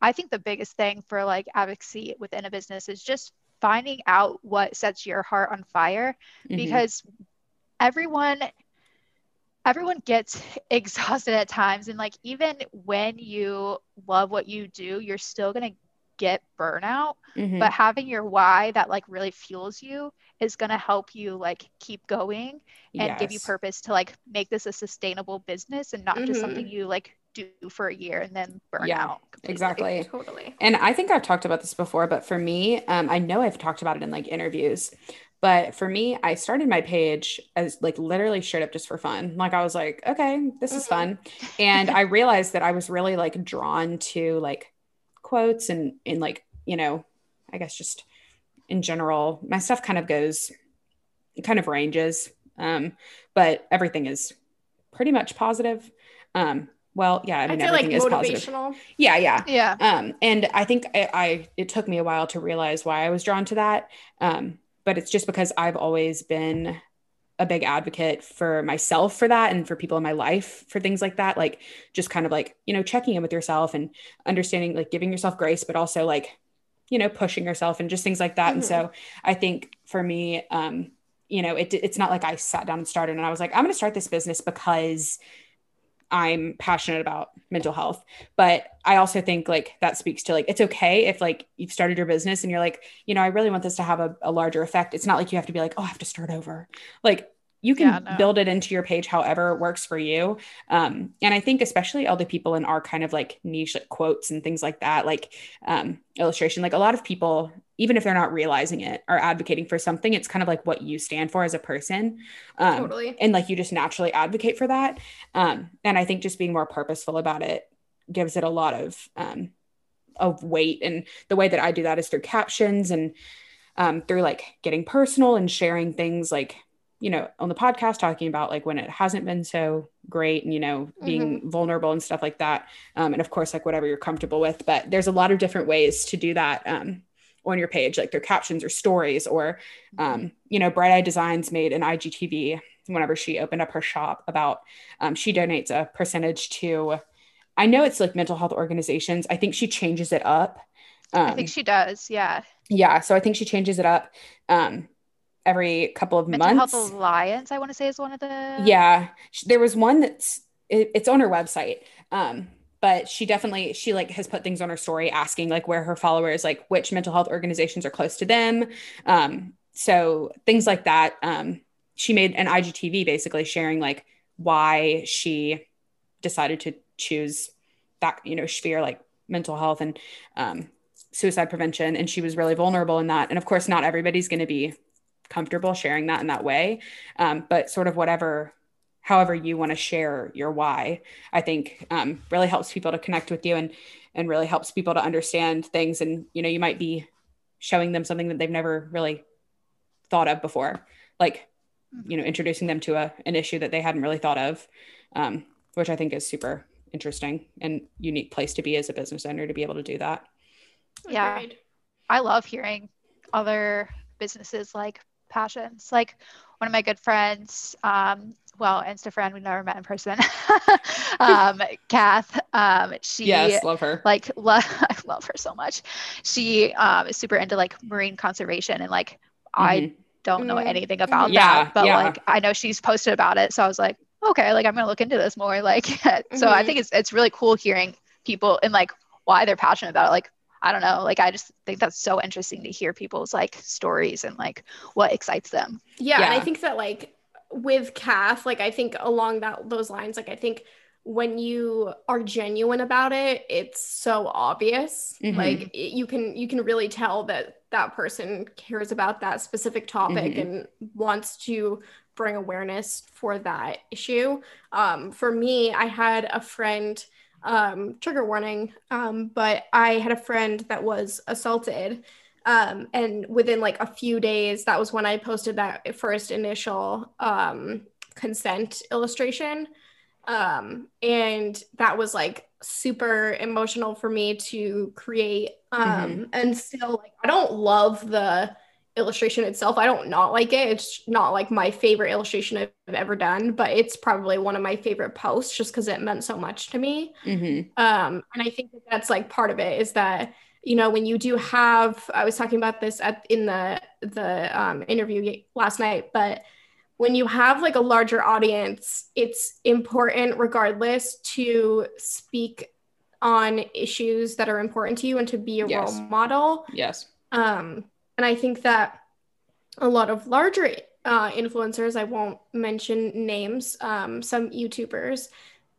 i think the biggest thing for like advocacy within a business is just finding out what sets your heart on fire mm-hmm. because everyone everyone gets exhausted at times and like even when you love what you do you're still going to get burnout Mhm. but having your why that like really fuels you is going to help you like keep going and give you purpose to like make this a sustainable business and not just something you like do for a year and then burn Yeah, out completely. exactly Totally. And I think I've talked about this before, but for me, um, I know I've talked about it in like interviews. But for me, I started my page as like literally straight up just for fun. Like I was like, okay, this is Mhm. fun. And I realized that I was really like drawn to like quotes and in like, you know, I guess just in general, my stuff kind of goes, it kind of ranges. Um, but everything is pretty much positive. Um, well, yeah, I mean, I'd say like everything is positive. Yeah, yeah. yeah Um, and I think I, I it took me a while to realize why I was drawn to that. Um, but it's just because I've always been a big advocate for myself for that and for people in my life for things like that. Like just kind of like, you know, checking in with yourself and understanding, like giving yourself grace, but also like, you know, pushing yourself and just things like that. And so I think for me, um, you know, it, it's not like I sat down and started and I was like, I'm going to start this business because I'm passionate about mental health. But I also think like that speaks to like it's okay if like you've started your business and you're like, you know, I really want this to have a, a larger effect. It's not like you have to be like, oh, I have to start over. Like you can Yeah, no. build it into your page however works for you. Um, and I think especially all the people in our kind of like niche like quotes and things like that, like um, illustration, like a lot of people, even if they're not realizing it, are advocating for something. It's kind of like what you stand for as a person. Um, Totally. and like you just naturally advocate for that um and i think just being more purposeful about it gives it a lot of um of weight and the way that i do that is through captions and um through like getting personal and sharing things like you know on the podcast talking about like when it hasn't been so great and you know being vulnerable and stuff like that. Um and of course like whatever you're comfortable with but there's a lot of different ways to do that um on your page. Like through captions or stories or um, you know bright eye designs made an igtv whenever she opened up her shop about um, she donates a percentage to i know it's like mental health organizations. I think she changes it up. Um, i think she does. Yeah. yeah so i think she changes it up. Um, every couple of months. mental months health alliance i want to say is one of the yeah there was one that's it, it's on her website um but she definitely she like has put things on her story asking like where her followers like which mental health organizations are close to them um so things like that um she made an igtv basically sharing like why she decided to choose that you know sphere like mental health and um suicide prevention and she was really vulnerable in that and of course not everybody's going to be comfortable sharing that in that way um, but sort of whatever however you want to share your why i think um, really helps people to connect with you and and really helps people to understand things and you know you might be showing them something that they've never really thought of before like you know introducing them to a, an issue that they hadn't really thought of um, which i think is super interesting and unique place to be as a business owner to be able to do that Yeah. Agreed. I love hearing other businesses like passions. Like one of my good friends, um, well, Insta friend, we never met in person. um, Kath, um, she yes love her like lo- I love her so much. She um, is super into like marine conservation and like I Mhm. don't know Mm. anything about Yeah, that, but yeah. like I know she's posted about it, so I was like, okay, like I'm gonna look into this more. Like, so I Mhm. think it's it's really cool hearing people and like why they're passionate about it. Like, I don't know, like I just think that's so interesting to hear people's like stories and like what excites them. Yeah, and I think that like with Kath, like I think along that those lines, like I think when you are genuine about it, it's so obvious. Mhm. Like it- you can you can really tell that that person cares about that specific topic Mhm. and wants to bring awareness for that issue. Um, for me, I had a friend. Um, trigger warning. Um, but I had a friend that was assaulted um, and within like a few days that was when i posted that first initial um, consent illustration um, and that was like super emotional for me to create um, and still like i don't love the illustration itself i don't not like it it's not like my favorite illustration i've ever done but it's probably one of my favorite posts just because it meant so much to me Mhm. um, and I think that that's like part of it is that you know when you do have I was talking about this at in the the um, interview last night, but when you have like a larger audience, it's important regardless to speak on issues that are important to you and to be a Yes. role model. Yes. Um, and I think that a lot of larger uh, influencers, I won't mention names, um, some YouTubers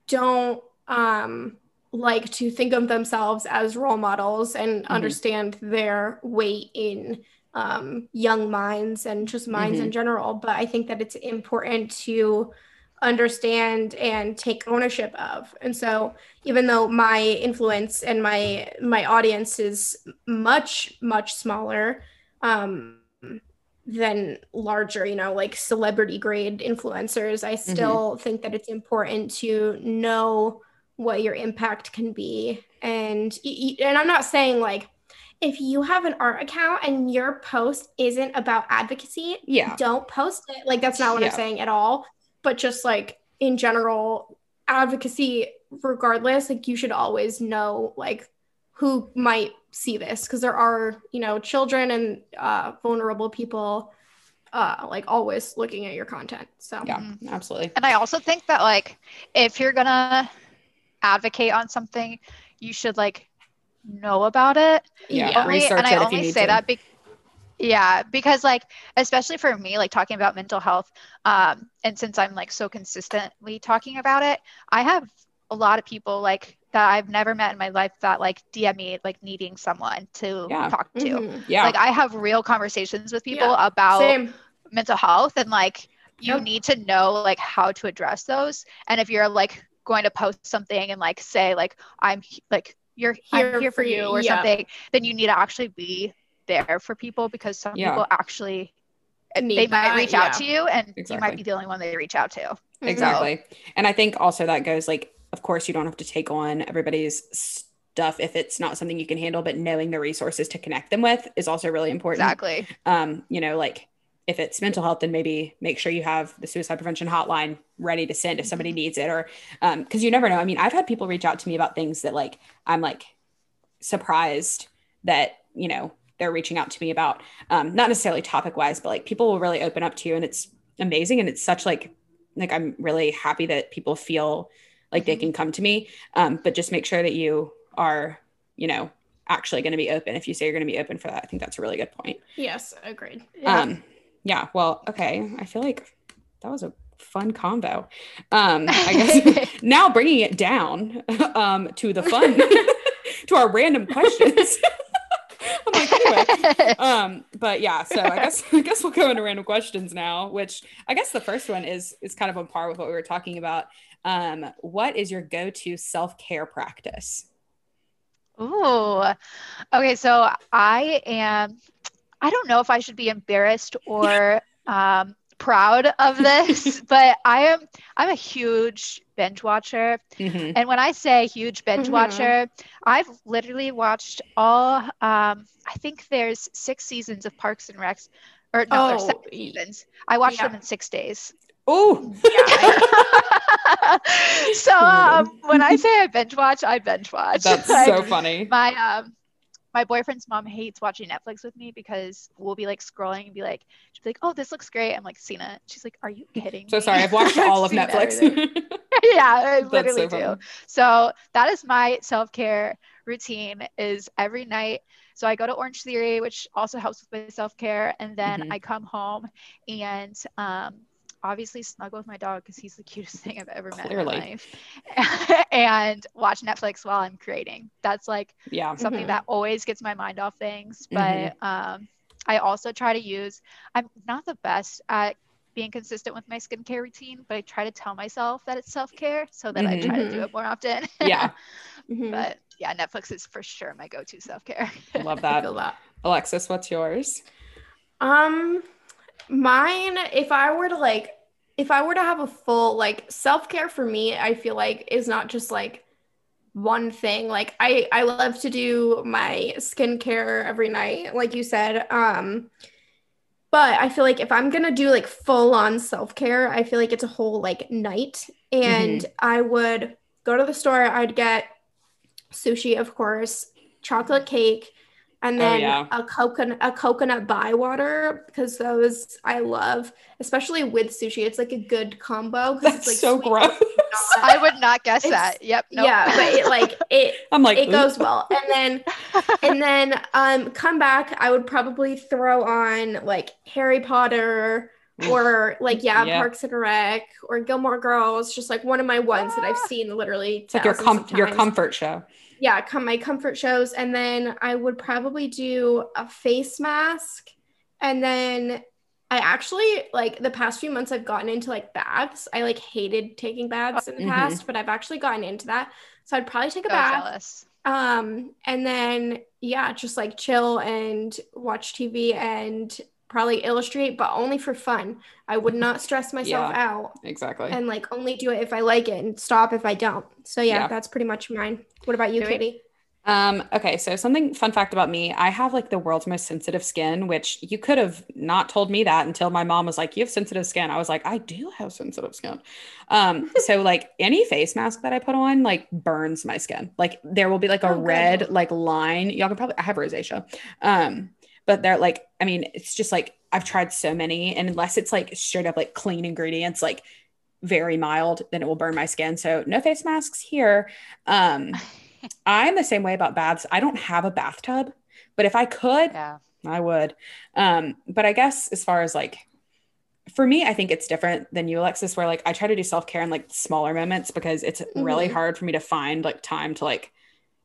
don't um, like to think of themselves as role models and understand their weight in um, young minds and just minds in general. But I think that it's important to understand and take ownership of. And so even though my influence and my my audience is much much smaller um than larger you know like celebrity grade influencers. I still think that it's important to know what your impact can be. And and i'm not saying like if you have an art account and your post isn't about advocacy Yeah. don't post it. Like that's not what Yeah. i'm saying at all. But just like in general advocacy regardless like you should always know like who might see this because there are you know children and uh, vulnerable people uh, like always looking at your content so Yeah. Absolutely. And I also think that like if you're gonna advocate on something, you should like know about it. Yeah. Yeah. Only, Research and it I if you only need say to. that be- yeah, because like especially for me, like talking about mental health, um, and since I'm like so consistently talking about it, I have a lot of people like that I've never met in my life that like DM me like needing someone to Yeah. talk to. Mhm. Yeah. Like I have real conversations with people Yeah, about same mental health and like you Yep. need to know like how to address those and if you're like going to post something and like say like i'm like you're Here I'm here for for you you, or yeah. something then you need to actually be there for people because some Yeah. people actually Need they might that, reach yeah. out to you and you might be the only one they reach out to. Exactly. And I think also that goes like, of course, you don't have to take on everybody's stuff if it's not something you can handle, but knowing the resources to connect them with is also really important. exactly Um, you know, like if it's mental health, then maybe make sure you have the suicide prevention hotline ready to send if somebody needs it, or um, because you never know. I mean, I've had people reach out to me about things that like I'm like surprised that you know they're reaching out to me about, um, not necessarily topic wise, but like people will really open up to you, and it's amazing, and it's such like like I'm really happy that people feel like they Mhm. can come to me, um, but just make sure that you are, you know, actually going to be open. If you say you're going to be open for that, I think that's a really good point. yes agreed yeah. Um, yeah. Well, okay. I feel like that was a fun combo. Um, I guess now bringing it down um, to the fun, to our random questions. I'm like, anyway. Um, but yeah, so I guess I guess we'll go into random questions now, which I guess the first one is is kind of on par with what we were talking about. Um, what is your go-to self-care practice? Oh, Okay, so I am I don't know if I should be embarrassed or um proud of this, but I am I'm a huge binge watcher. Mhm. And when I say huge binge Mhm. watcher, I've literally watched all um I think there's 6 seasons of Parks and Recs or no, there's seven seasons. I watched yeah. them in 6 days. Oh, so um, when I say I binge watch, I binge watch. that's Like, so funny. my um my boyfriend's mom hates watching Netflix with me because we'll be like scrolling and be like, she'll like, "Oh, this looks great." I'm like, "Seen it?" She's like, "Are you kidding?" So sorry, I've watched all of Netflix. yeah, I That's literally so do. funny. So that is my self care routine. Is every night. So I go to Orange Theory, which also helps with my self care, and then Mhm. I come home and um, obviously snuggle with my dog because he's the cutest thing I've ever met in my life, and watch Netflix while I'm creating. That's like yeah. something Mhm. that always gets my mind off things. But um, I also try to use, I'm not the best at being consistent with my skincare routine, but I try to tell myself that it's self care so that I try to do Mhm. it more often. Yeah. Mhm. but yeah, Netflix is for sure my go to self care. Love I feel that Alexis, what's yours? Um, mine, if I were to like, if I were to have a full like self care for me, I feel like is not just like one thing. Like I, I love to do my skincare every night, like you said. Um, but I feel like if I'm gonna do like full on self care, I feel like it's a whole like night, and I would go to the store. I'd get sushi, of course, chocolate cake, and Oh, then yeah. a coconut a coconut by water because those I love, especially with sushi. It's like a good combo. That's it's like so sweet gross. I would not guess It's- that. Yep. Nope. Yeah, but it like it I'm like, it "Ooh." goes well. And then and then um come back, I would probably throw on like Harry Potter or like yeah, Yeah. Parks and Rec or Gilmore Girls, just like one of my ones that I've seen literally It's like your com- your comfort show. Yeah, come my comfort shows, and then I would probably do a face mask, and then I actually like the past few months I've gotten into like baths. I like hated taking baths in the Mhm. past, but I've actually gotten into that. So I'd probably take a So bath, jealous. um, and then yeah, just like chill and watch TV and probably illustrate, but only for fun. I would not stress myself Yeah. out Exactly. and like only do it if I like it and stop if I don't. So yeah, Yeah. that's pretty much mine. What about you, Katie? Um, okay, so something fun fact about me, I have like the world's most sensitive skin, which you could have not told me that until my mom was like, You have sensitive skin. I was like, I do have sensitive skin. Um, so like any face mask that I put on like burns my skin. Like there will be like a Oh, good. red like line. Y'all can probably I have rosacea. Um, but they're like, I mean, it's just like I've tried so many, and unless it's like straight up like clean ingredients, like very mild, then it will burn my skin. So no face masks here. Um I'm the same way about baths. I don't have a bathtub, but if I could, Yeah. I would. Um, but I guess as far as like for me, I think it's different than you, Alexis, where like I try to do self-care in like smaller moments because it's really Mhm. hard for me to find like time to like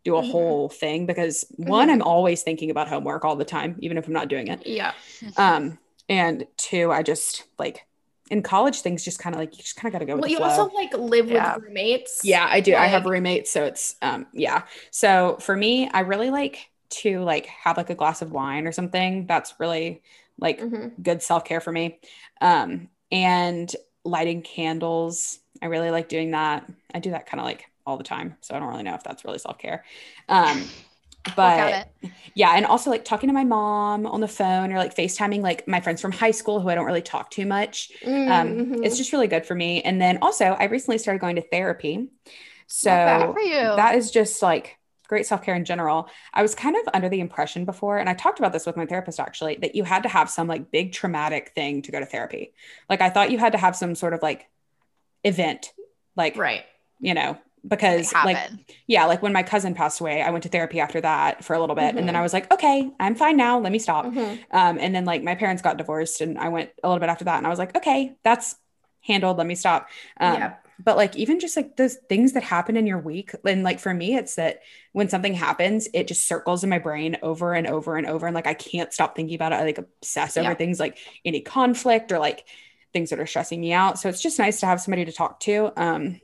do a Mhm. whole thing because one, Mhm. I'm always thinking about homework all the time, even if I'm not doing it. Yeah. Um, and two, I just like in college things just kind of like you just kind of got to go Well, you flow. also like live Yeah. with roommates. Yeah, I do. I have roommates, so it's um yeah. So for me, I really like to like have like a glass of wine or something. That's really like Mhm. good self-care for me. Um and lighting candles. I really like doing that. I do that kind of like all the time. So I don't really know if that's really self-care. Um but yeah, and also like talking to my mom on the phone or like FaceTiming like my friends from high school who I don't really talk to much um, Mhm. it's just really good for me. And then also, I recently started going to therapy. So that is just like great self care in general. I was kind of under the impression before, and I talked about this with my therapist actually, that you had to have some like big traumatic thing to go to therapy. Like, I thought you had to have some sort of like event, like, right. you know, because like, yeah, like when my cousin passed away, I went to therapy after that for a little bit. And then Mhm. I was like, okay, I'm fine now. Let me stop. Mhm. Um, and then like my parents got divorced and I went a little bit after that and I was like, okay, that's handled. Let me stop. Um, yeah. but like even just like those things that happen in your week and like for me it's that when something happens it just circles in my brain over and over and over and like i can't stop thinking about it i like obsess over Yeah. things like any conflict or like things that are stressing me out so it's just nice to have somebody to talk to um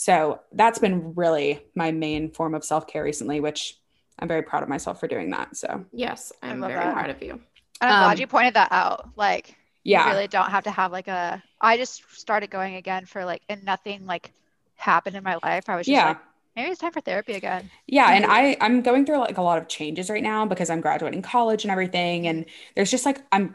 so that's been really my main form of self-care recently which i'm very proud of myself for doing that so Yes, I I'm very that. proud of you. And I'm um, glad you pointed that out. Like, yeah you really don't have to have like a. I just started going again for like, and nothing like happened in my life. I was just yeah like, maybe it's time for therapy again. Yeah, and. I I'm going through like a lot of changes right now because I'm graduating college and everything and there's just like I'm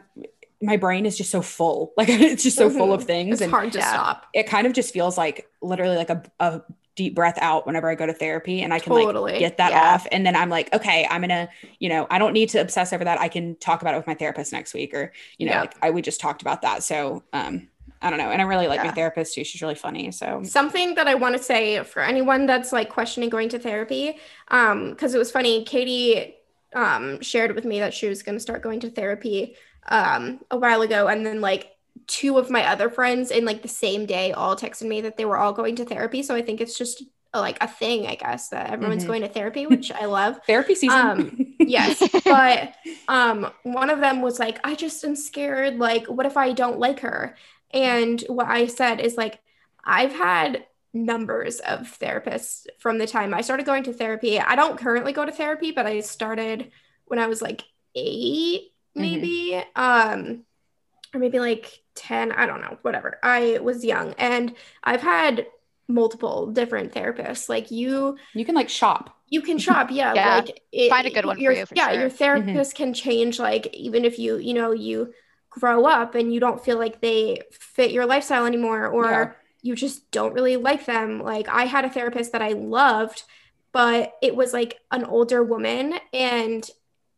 my brain is just so full. Like it's just so full of Mhm. things It's and hard to yeah. stop. it kind of just feels like literally like a, a deep breath out whenever I go to therapy and I can Totally. like get that Yeah. off and then I'm like okay, I'm going to, you know, I don't need to obsess over that. I can talk about it with my therapist next week or you know, Yeah. like I we just talked about that. So, um I don't know. And I really like my therapist too. She's really funny. So, Something that I want to say for anyone that's like questioning going to therapy, um, because it was funny, Katie um shared with me that she was going to start going to therapy um a while ago, and then like two of my other friends in like the same day all texted me that they were all going to therapy. So I think it's just like a thing, I guess, that everyone's Mhm. going to therapy, which I love. therapy season. Um, yes but um one of them was like i just am scared like what if i don't like her and what i said is like i've had numbers of therapists from the time i started going to therapy i don't currently go to therapy but i started when i was like 8 Mhm. maybe um or maybe like 10 i don't know whatever i was young and i've had multiple different therapists like you you can like shop. you can shop, yeah. Yeah. Like it, Find a good one for your- you, for yeah, sure. your therapist can change. Like even if you, you know, you grow up and you don't feel like they fit your lifestyle anymore, or Yeah. you just don't really like them. Like I had a therapist that I loved, but it was like an older woman, and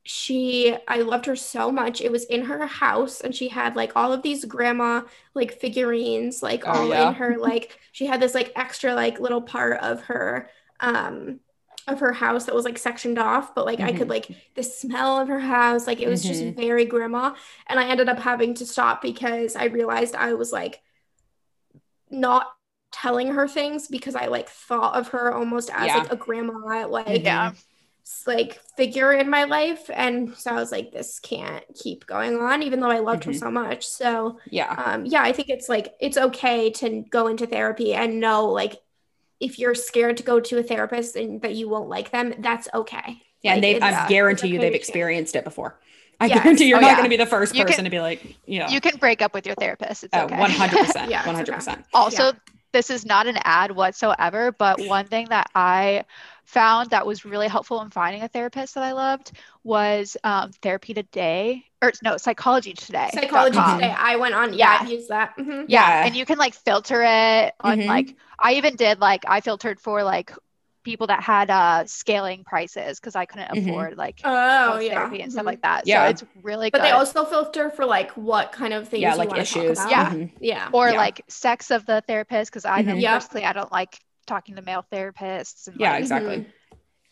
she I loved her so much. It was in her house and she had like all of these grandma like figurines like Oh, all yeah. in her like she had this like extra like little part of her um of her house that was like sectioned off but like I Mm-hmm. could like the smell of her house like it was just very grandma and I ended up having to stop because I realized I was like not telling her things because I like thought of her almost as Yeah. like a grandma like Yeah. S- like figure in my life and so i was like this can't keep going on even though i loved her Mhm. so much so Yeah. um yeah i think it's like it's okay to go into therapy and know like if you're scared to go to a therapist and that you won't like them that's okay Yeah. And Like, they, it's- I it's guarantee you they've experienced it before. I Yes. guarantee you're Oh, not yeah. going to be the first You can- person to be like, you know, You can break up with your therapist. It's oh, okay. 100%. Yeah, 100%. Also, this is not an ad whatsoever, but one thing that I found that was really helpful in finding a therapist that I loved was um, therapy today, or no, psychology today. psychology com. today i went on yeah, Yeah. i've used that Mhm. Yeah, Yeah. and you can like filter it on Mhm. like I even did like I filtered for like people that had uh scaling prices because I couldn't Mhm. afford like oh yeah therapy and stuff like that. Yeah. So it's really but good. they also filter for like what kind of things Yeah. you Like issues. talk Yeah. about. Mhm. yeah or Yeah. like sex of the therapist because I know Mhm. Yep. personally I don't like talking to male therapists and Yeah, like exactly.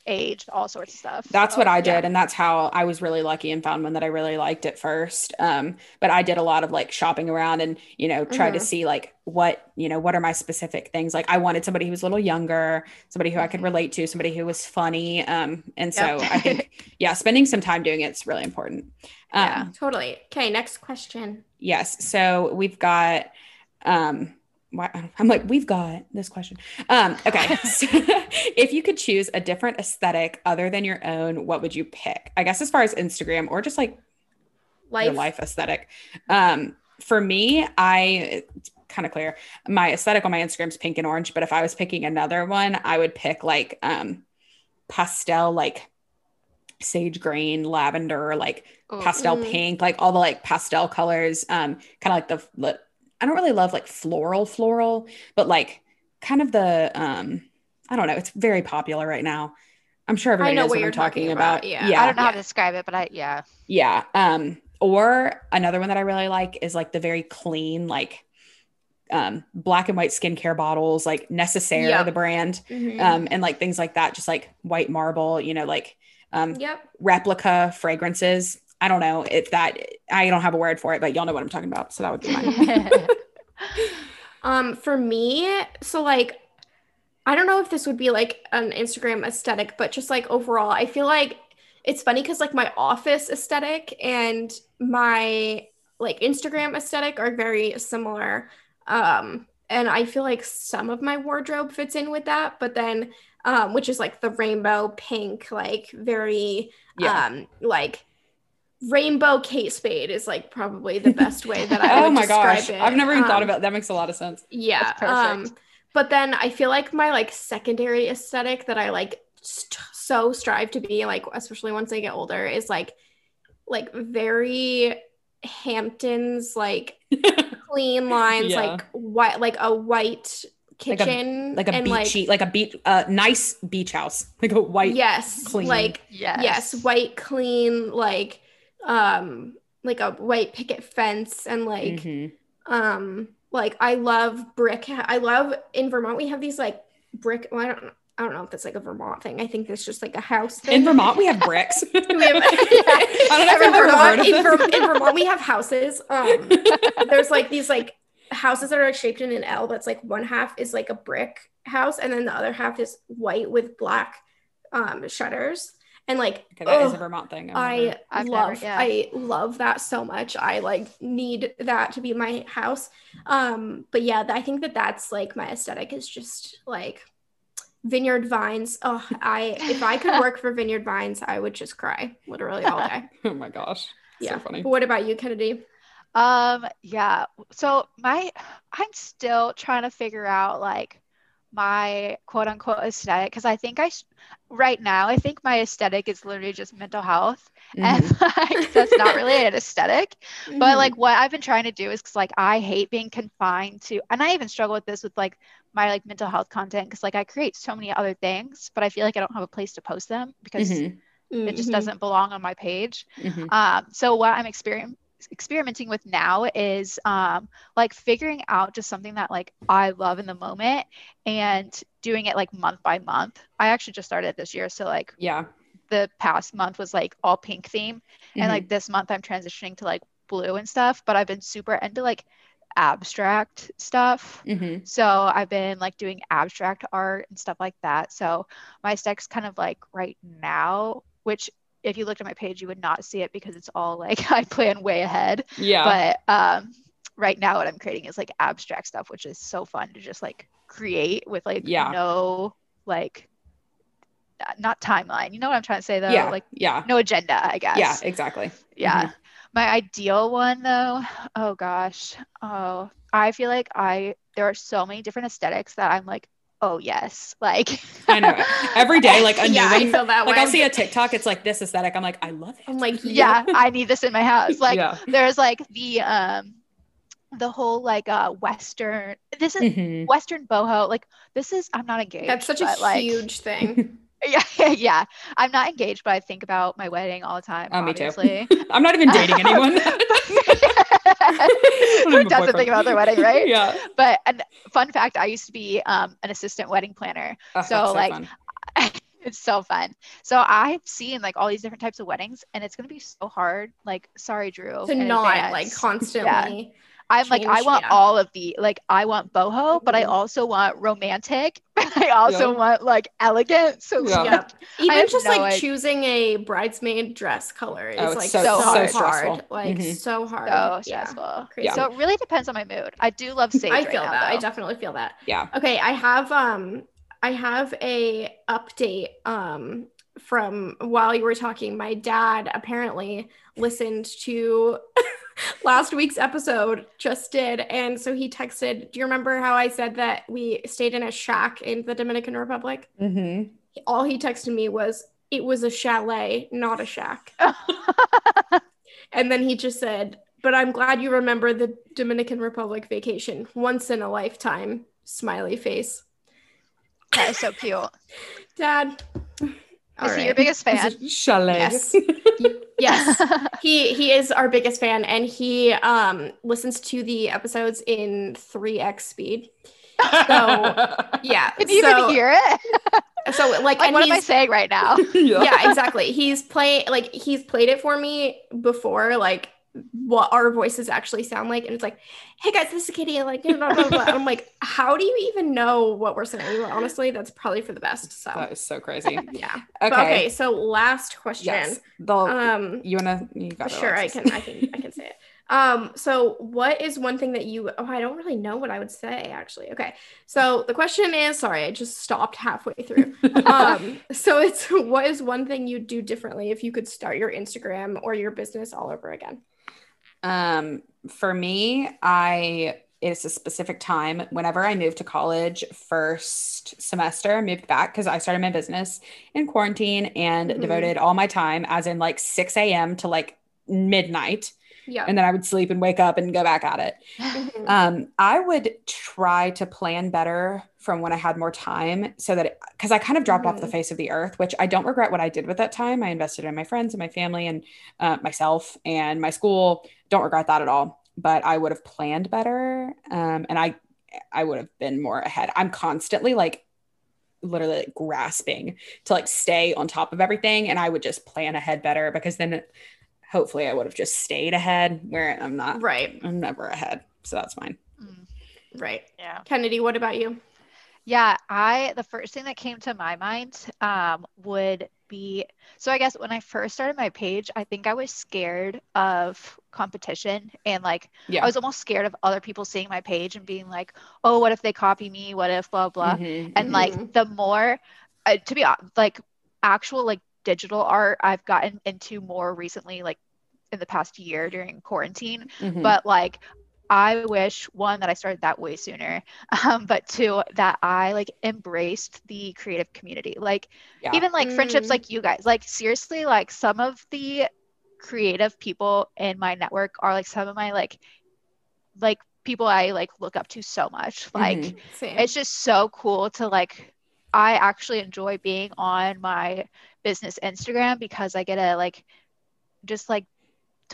Age, all sorts of stuff. That's So, what I did. yeah. And that's how I was really lucky and found one that I really liked at first. Um, but I did a lot of like shopping around and, you know, try to Mhm. see like what, you know, what are my specific things? Like I wanted somebody who was a little younger, somebody who I could relate to, somebody who was funny. Um, and so Yep. I think, yeah, spending some time doing it's really important. Um, Yeah. totally okay next question Yes. So we've got um why I'm like, we've got this question. Um, okay. so if you could choose a different aesthetic other than your own, what would you pick? I guess as far as Instagram or just like life, your life aesthetic. Um, for me, I it's kind of clear. My aesthetic on my Instagram is pink and orange, but if I was picking another one, I would pick like um pastel, like sage green, lavender, like Ooh. pastel Mm. pink, like all the like pastel colors. Um, kind of like the, the I don't really love like floral, floral, but like kind of the um, I don't know. It's very popular right now. I'm sure everybody know knows what what, you're I'm talking, talking about. about, yeah. yeah, I don't know how to describe it, but I yeah. yeah. Um, or another one that I really like is like the very clean, like um black and white skincare bottles, like Necessaire, Yep. the brand, Mhm. um, and like things like that, just like white marble, you know, like um yep replica fragrances. I don't know if that I don't have a word for it, but y'all know what I'm talking about. So that would be mine. Um, for me, so like, I don't know if this would be like an Instagram aesthetic, but just like overall, I feel like it's funny because like my office aesthetic and my like Instagram aesthetic are very similar. Um, and I feel like some of my wardrobe fits in with that, but then, um, which is like the rainbow pink, like very, Yeah. um, like rainbow Kate Spade is like probably the best way that I oh would my describe gosh. it. I've never even thought Um, about that makes a lot of sense. yeah. That's perfect. Um, but then I feel like my like secondary aesthetic that I like st- so strive to be like, especially once I get older, is like like very Hamptons, like clean lines, Yeah. like white, like a white Like a- kitchen, Like a and beachy, like, a beach uh nice beach house. Like a white yes, clean. like yes. yes, white clean, like um, like a white picket fence, and like Mhm. um like i love brick i love in vermont we have these like brick well, i don't i don't know if that's like a vermont thing i think that's just like a house thing in Vermont we have bricks. we have, I don't know if in, I've ever heard vermont, in. Ver- in vermont we have houses um there's like these like houses that are shaped in an l that's like one half is like a brick house and then the other half is white with black um shutters and like Okay, that is a Vermont thing. I've I never- I've never- love yeah. I love that so much. I like need that to be my house. Um but yeah, I think that that's like my aesthetic is just like vineyard vines. Oh, I if I could work for vineyard vines, I would just cry literally all day. oh my gosh. yeah. So funny. But what about you, Kennedy? Um, yeah. So my I'm still trying to figure out like my quote unquote aesthetic because I think I right now I think my aesthetic is literally just mental health Mhm. and like that's not really an aesthetic. Mm-hmm. But like what I've been trying to do is because like I hate being confined to and I even struggle with this with like my like mental health content because like I create so many other things, but I feel like I don't have a place to post them because Mhm. It just Mhm. doesn't belong on my page. Mhm. Um, so what I'm experiencing experimenting with now is um, like figuring out just something that like I love in the moment and doing it like month by month. I actually just started this year, so like Yeah. the past month was like all pink theme, Mhm. and like this month I'm transitioning to like blue and stuff. But I've been super into like abstract stuff. Mhm. So I've been like doing abstract art and stuff like that. So my aesthetic's kind of like right now, which if you looked at my page, you would not see it because it's all like I plan way ahead. yeah. But um, right now, what I'm creating is like abstract stuff, which is so fun to just like create with like Yeah. no like not timeline. You know what I'm trying to say though? yeah. Like yeah. no agenda, I guess. Yeah. Exactly. Yeah. My ideal one though, oh gosh. Oh, I feel like I there are so many different aesthetics that I'm like, oh yes. Like I know. Every day, like a new yeah, I one. feel that Like way. I'll see a TikTok, it's like this aesthetic. I'm like, I love it. I'm like, yeah, I need this in my house. Like yeah. there's like the um the whole like uh western this is Mhm. western boho like this is i'm not engaged that's such a like, huge thing. yeah yeah i'm not engaged but i think about my wedding all the time Oh, me too. I'm not even dating anyone. Who doesn't think about their wedding right yeah. but and fun fact i used to be um, an assistant wedding planner Oh, So, that's like, it's so fun so i've seen like all these different types of weddings and it's going to be so hard like sorry drew to not advance. like constantly. I'm like, I want yeah. all of the like I want boho, but I Mhm. also want romantic. I also Yeah. want like elegant. So Yeah. like, Yep. Even have just no like idea. choosing a bridesmaid dress color is Oh, like so- so, so hard. stressful. Like Mhm. so hard. so yeah. stressful. Crazy. So it really depends on my mood. I do love sage. I right feel now, that. I definitely feel that. Yeah. Okay, I have um I have a update um from while you were talking. My dad apparently listened to last week's episode just did and so he texted, "Do you remember how I said that we stayed in a shack in the Dominican Republic?" Mm-hmm. All he texted me was it was a chalet, not a shack. And then he just said, "But I'm glad you remember the Dominican Republic vacation once in a lifetime." Smiley face. that is so cute. Dad. All is he your biggest fan? Chalet. Yes. Yes. he he is our biggest fan and he um listens to the episodes in 3x speed. So yeah. Can you so, even hear it? so like, Like, and what am I he's saying right now? yeah, exactly. He's playing like he's played it for me before, like what our voices actually sound like, and it's like, "Hey guys, this is Katie." Like, blah, blah, blah. I'm like, "How do you even know what we're saying?" But honestly, that's probably for the best. So That is so crazy. yeah. Okay. But okay. So last question. Yes. The, Um. you wanna? You got Sure, I can. I can. I can say it. Um. So, what is one thing that you? Oh, I don't really know what I would say actually. Okay. So the question is, sorry, I just stopped halfway through. um. So it's what is one thing you'd do differently if you could start your Instagram or your business all over again? Um, for me, I it's a specific time. Whenever I moved to college first semester, moved back because I started my business in quarantine and Mhm. devoted all my time, as in like 6 a.m. to like midnight. Yeah. And then I would sleep and wake up and go back at it. Mhm. Um, I would try to plan better from when I had more time so that because I kind of dropped off the Mhm. face of the earth, which I don't regret what I did with that time. I invested in my friends and my family and uh, myself and my school. Don't regret that at all. But I would have planned better, um, and I I would have been more ahead. I'm constantly like literally like grasping to like stay on top of everything, and I would just plan ahead better because then hopefully I would have just stayed ahead where I'm not. right. I'm never ahead. So that's fine. Mm, Right. yeah. Kennedy, what about you? Yeah, I the first thing that came to my mind um, would be so I guess when I first started my page, I think I was scared of competition and like Yeah. I was almost scared of other people seeing my page and being like, oh, what if they copy me? What if blah blah? Mhm, And mhm. like the more, uh, to be hon- like actual like digital art, I've gotten into more recently, like in the past year during quarantine Mhm. but like i wish one that i started that way sooner um, but two that i like embraced the creative community like Yeah. even like friendships Mm. like you guys like seriously like some of the creative people in my network are like some of my like like people i like look up to so much like Mhm. It's just so cool to like I actually enjoy being on my business Instagram because I get to like just like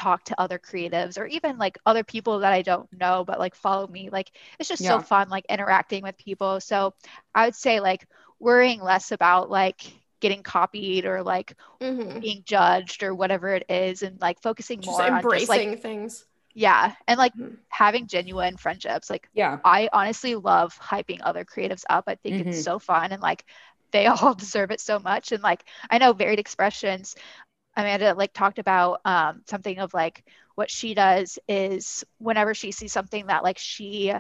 talk to other creatives or even like other people that I don't know but like follow me. Like it's just Yeah. so fun like interacting with people. So I would say like worrying less about like getting copied or like Mhm. being judged or whatever it is and like focusing Just more on embracing like things. yeah and like Mhm. having genuine friendships like Yeah. I honestly love hyping other creatives up. I think Mhm. it's so fun and like they all deserve it so much. And like I know varied expressions. Amanda like talked about um, something of like what she does is whenever she sees something that like she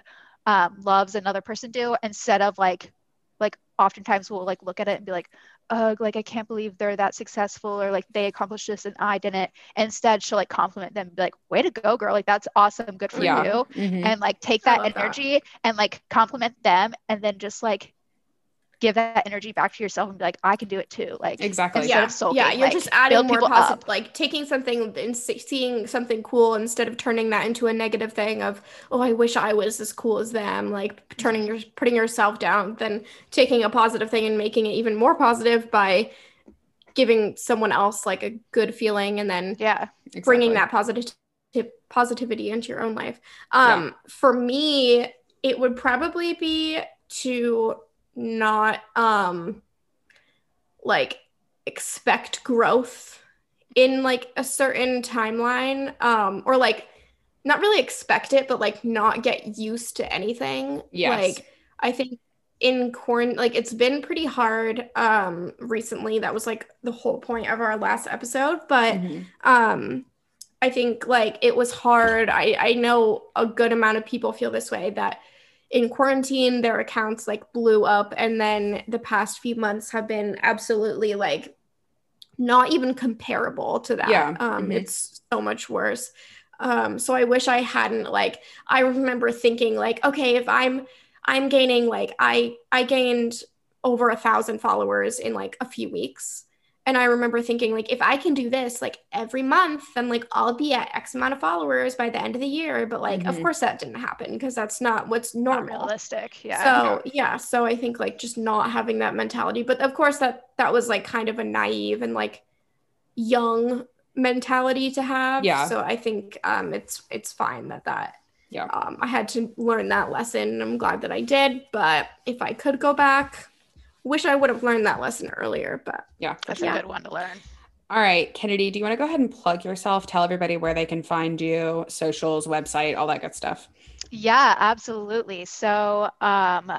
um, loves another person do, instead of like like oftentimes we'll like look at it and be like, ugh, like I can't believe they're that successful or like they accomplished this and I didn't. Instead, she'll like compliment them and be like, way to go, girl. Like that's awesome. Good for Yeah. you Mhm. and like take that love that. energy and like compliment them and then just like give that energy back to yourself and be like i can do it too like Exactly. yeah, of sulking, yeah, you're like, just adding more positive, like taking something and seeing something cool instead of turning that into a negative thing of, oh, I wish I was as cool as them. Like turning your putting yourself down, then taking a positive thing and making it even more positive by giving someone else like a good feeling, and then yeah bringing that positive positivity into your own life. Yeah. Um, for me, it would probably be to not um like expect growth in like a certain timeline um or like not really expect it but like not get used to anything Yes. like i think in corn like it's been pretty hard um recently that was like the whole point of our last episode but Mhm. um i think like it was hard i i know a good amount of people feel this way that in quarantine their accounts like blew up and then the past few months have been absolutely like not even comparable to that Yeah. um Mhm. it's so much worse um so i wish i hadn't like i remember thinking like okay if i'm i'm gaining like i i gained over a thousand followers in like a few weeks and i remember thinking like if i can do this like every month then like i'll be at x amount of followers by the end of the year but like of Mhm. course that didn't happen because that's not what's not normal realistic yeah so yeah, so I think like just not having that mentality, but of course that that was like kind of a naive and like young mentality to have. Yeah. So I think um it's it's fine that that Yeah. um I had to learn that lesson. and I'm glad that I did, but if I could go back, wish I would have learned that lesson earlier, but Yeah. that's sure. a good one to learn All right, Kennedy, do you want to go ahead and plug yourself? Tell everybody where they can find you, socials, website, all that good stuff. Yeah, absolutely. So um,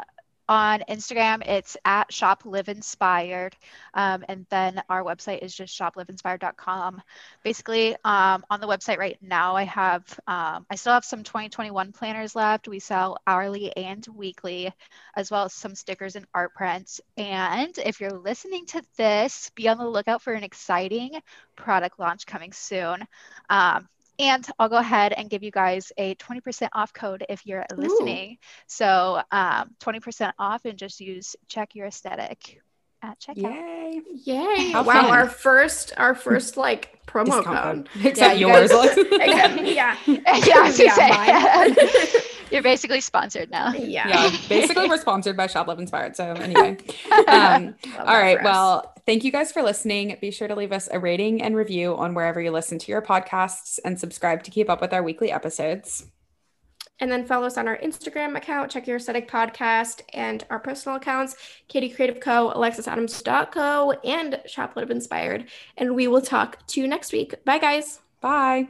on Instagram, it's at Shop Live Inspired. Um, and then our website is just shopliveinspired.com. Basically, um, on the website right now, I have, um, I still have some 2021 planners left. We sell hourly and weekly, as well as some stickers and art prints. And if you're listening to this, be on the lookout for an exciting product launch coming soon. And I'll go ahead and give you guys a 20% off code if you're listening. So um, 20% off and just use check your aesthetic at checkout. Yay. yay. How wow, fun. our first our first like promo Discount code. code. Except you yours. guys- Alexa. Except- yeah. yeah, I was gonna Yeah, you're basically sponsored now. yeah. yeah, basically we're sponsored by Shop Love Inspired. So anyway. Um, Love all that right. for us. Well, thank you guys for listening. Be sure to leave us a rating and review on wherever you listen to your podcasts and subscribe to keep up with our weekly episodes. And then follow us on our Instagram account, Check Your Aesthetic Podcast, and our personal accounts, Katie Creative Co., AlexisAdams.co, and Shop Inspired. And we will talk to you next week. Bye, guys. Bye.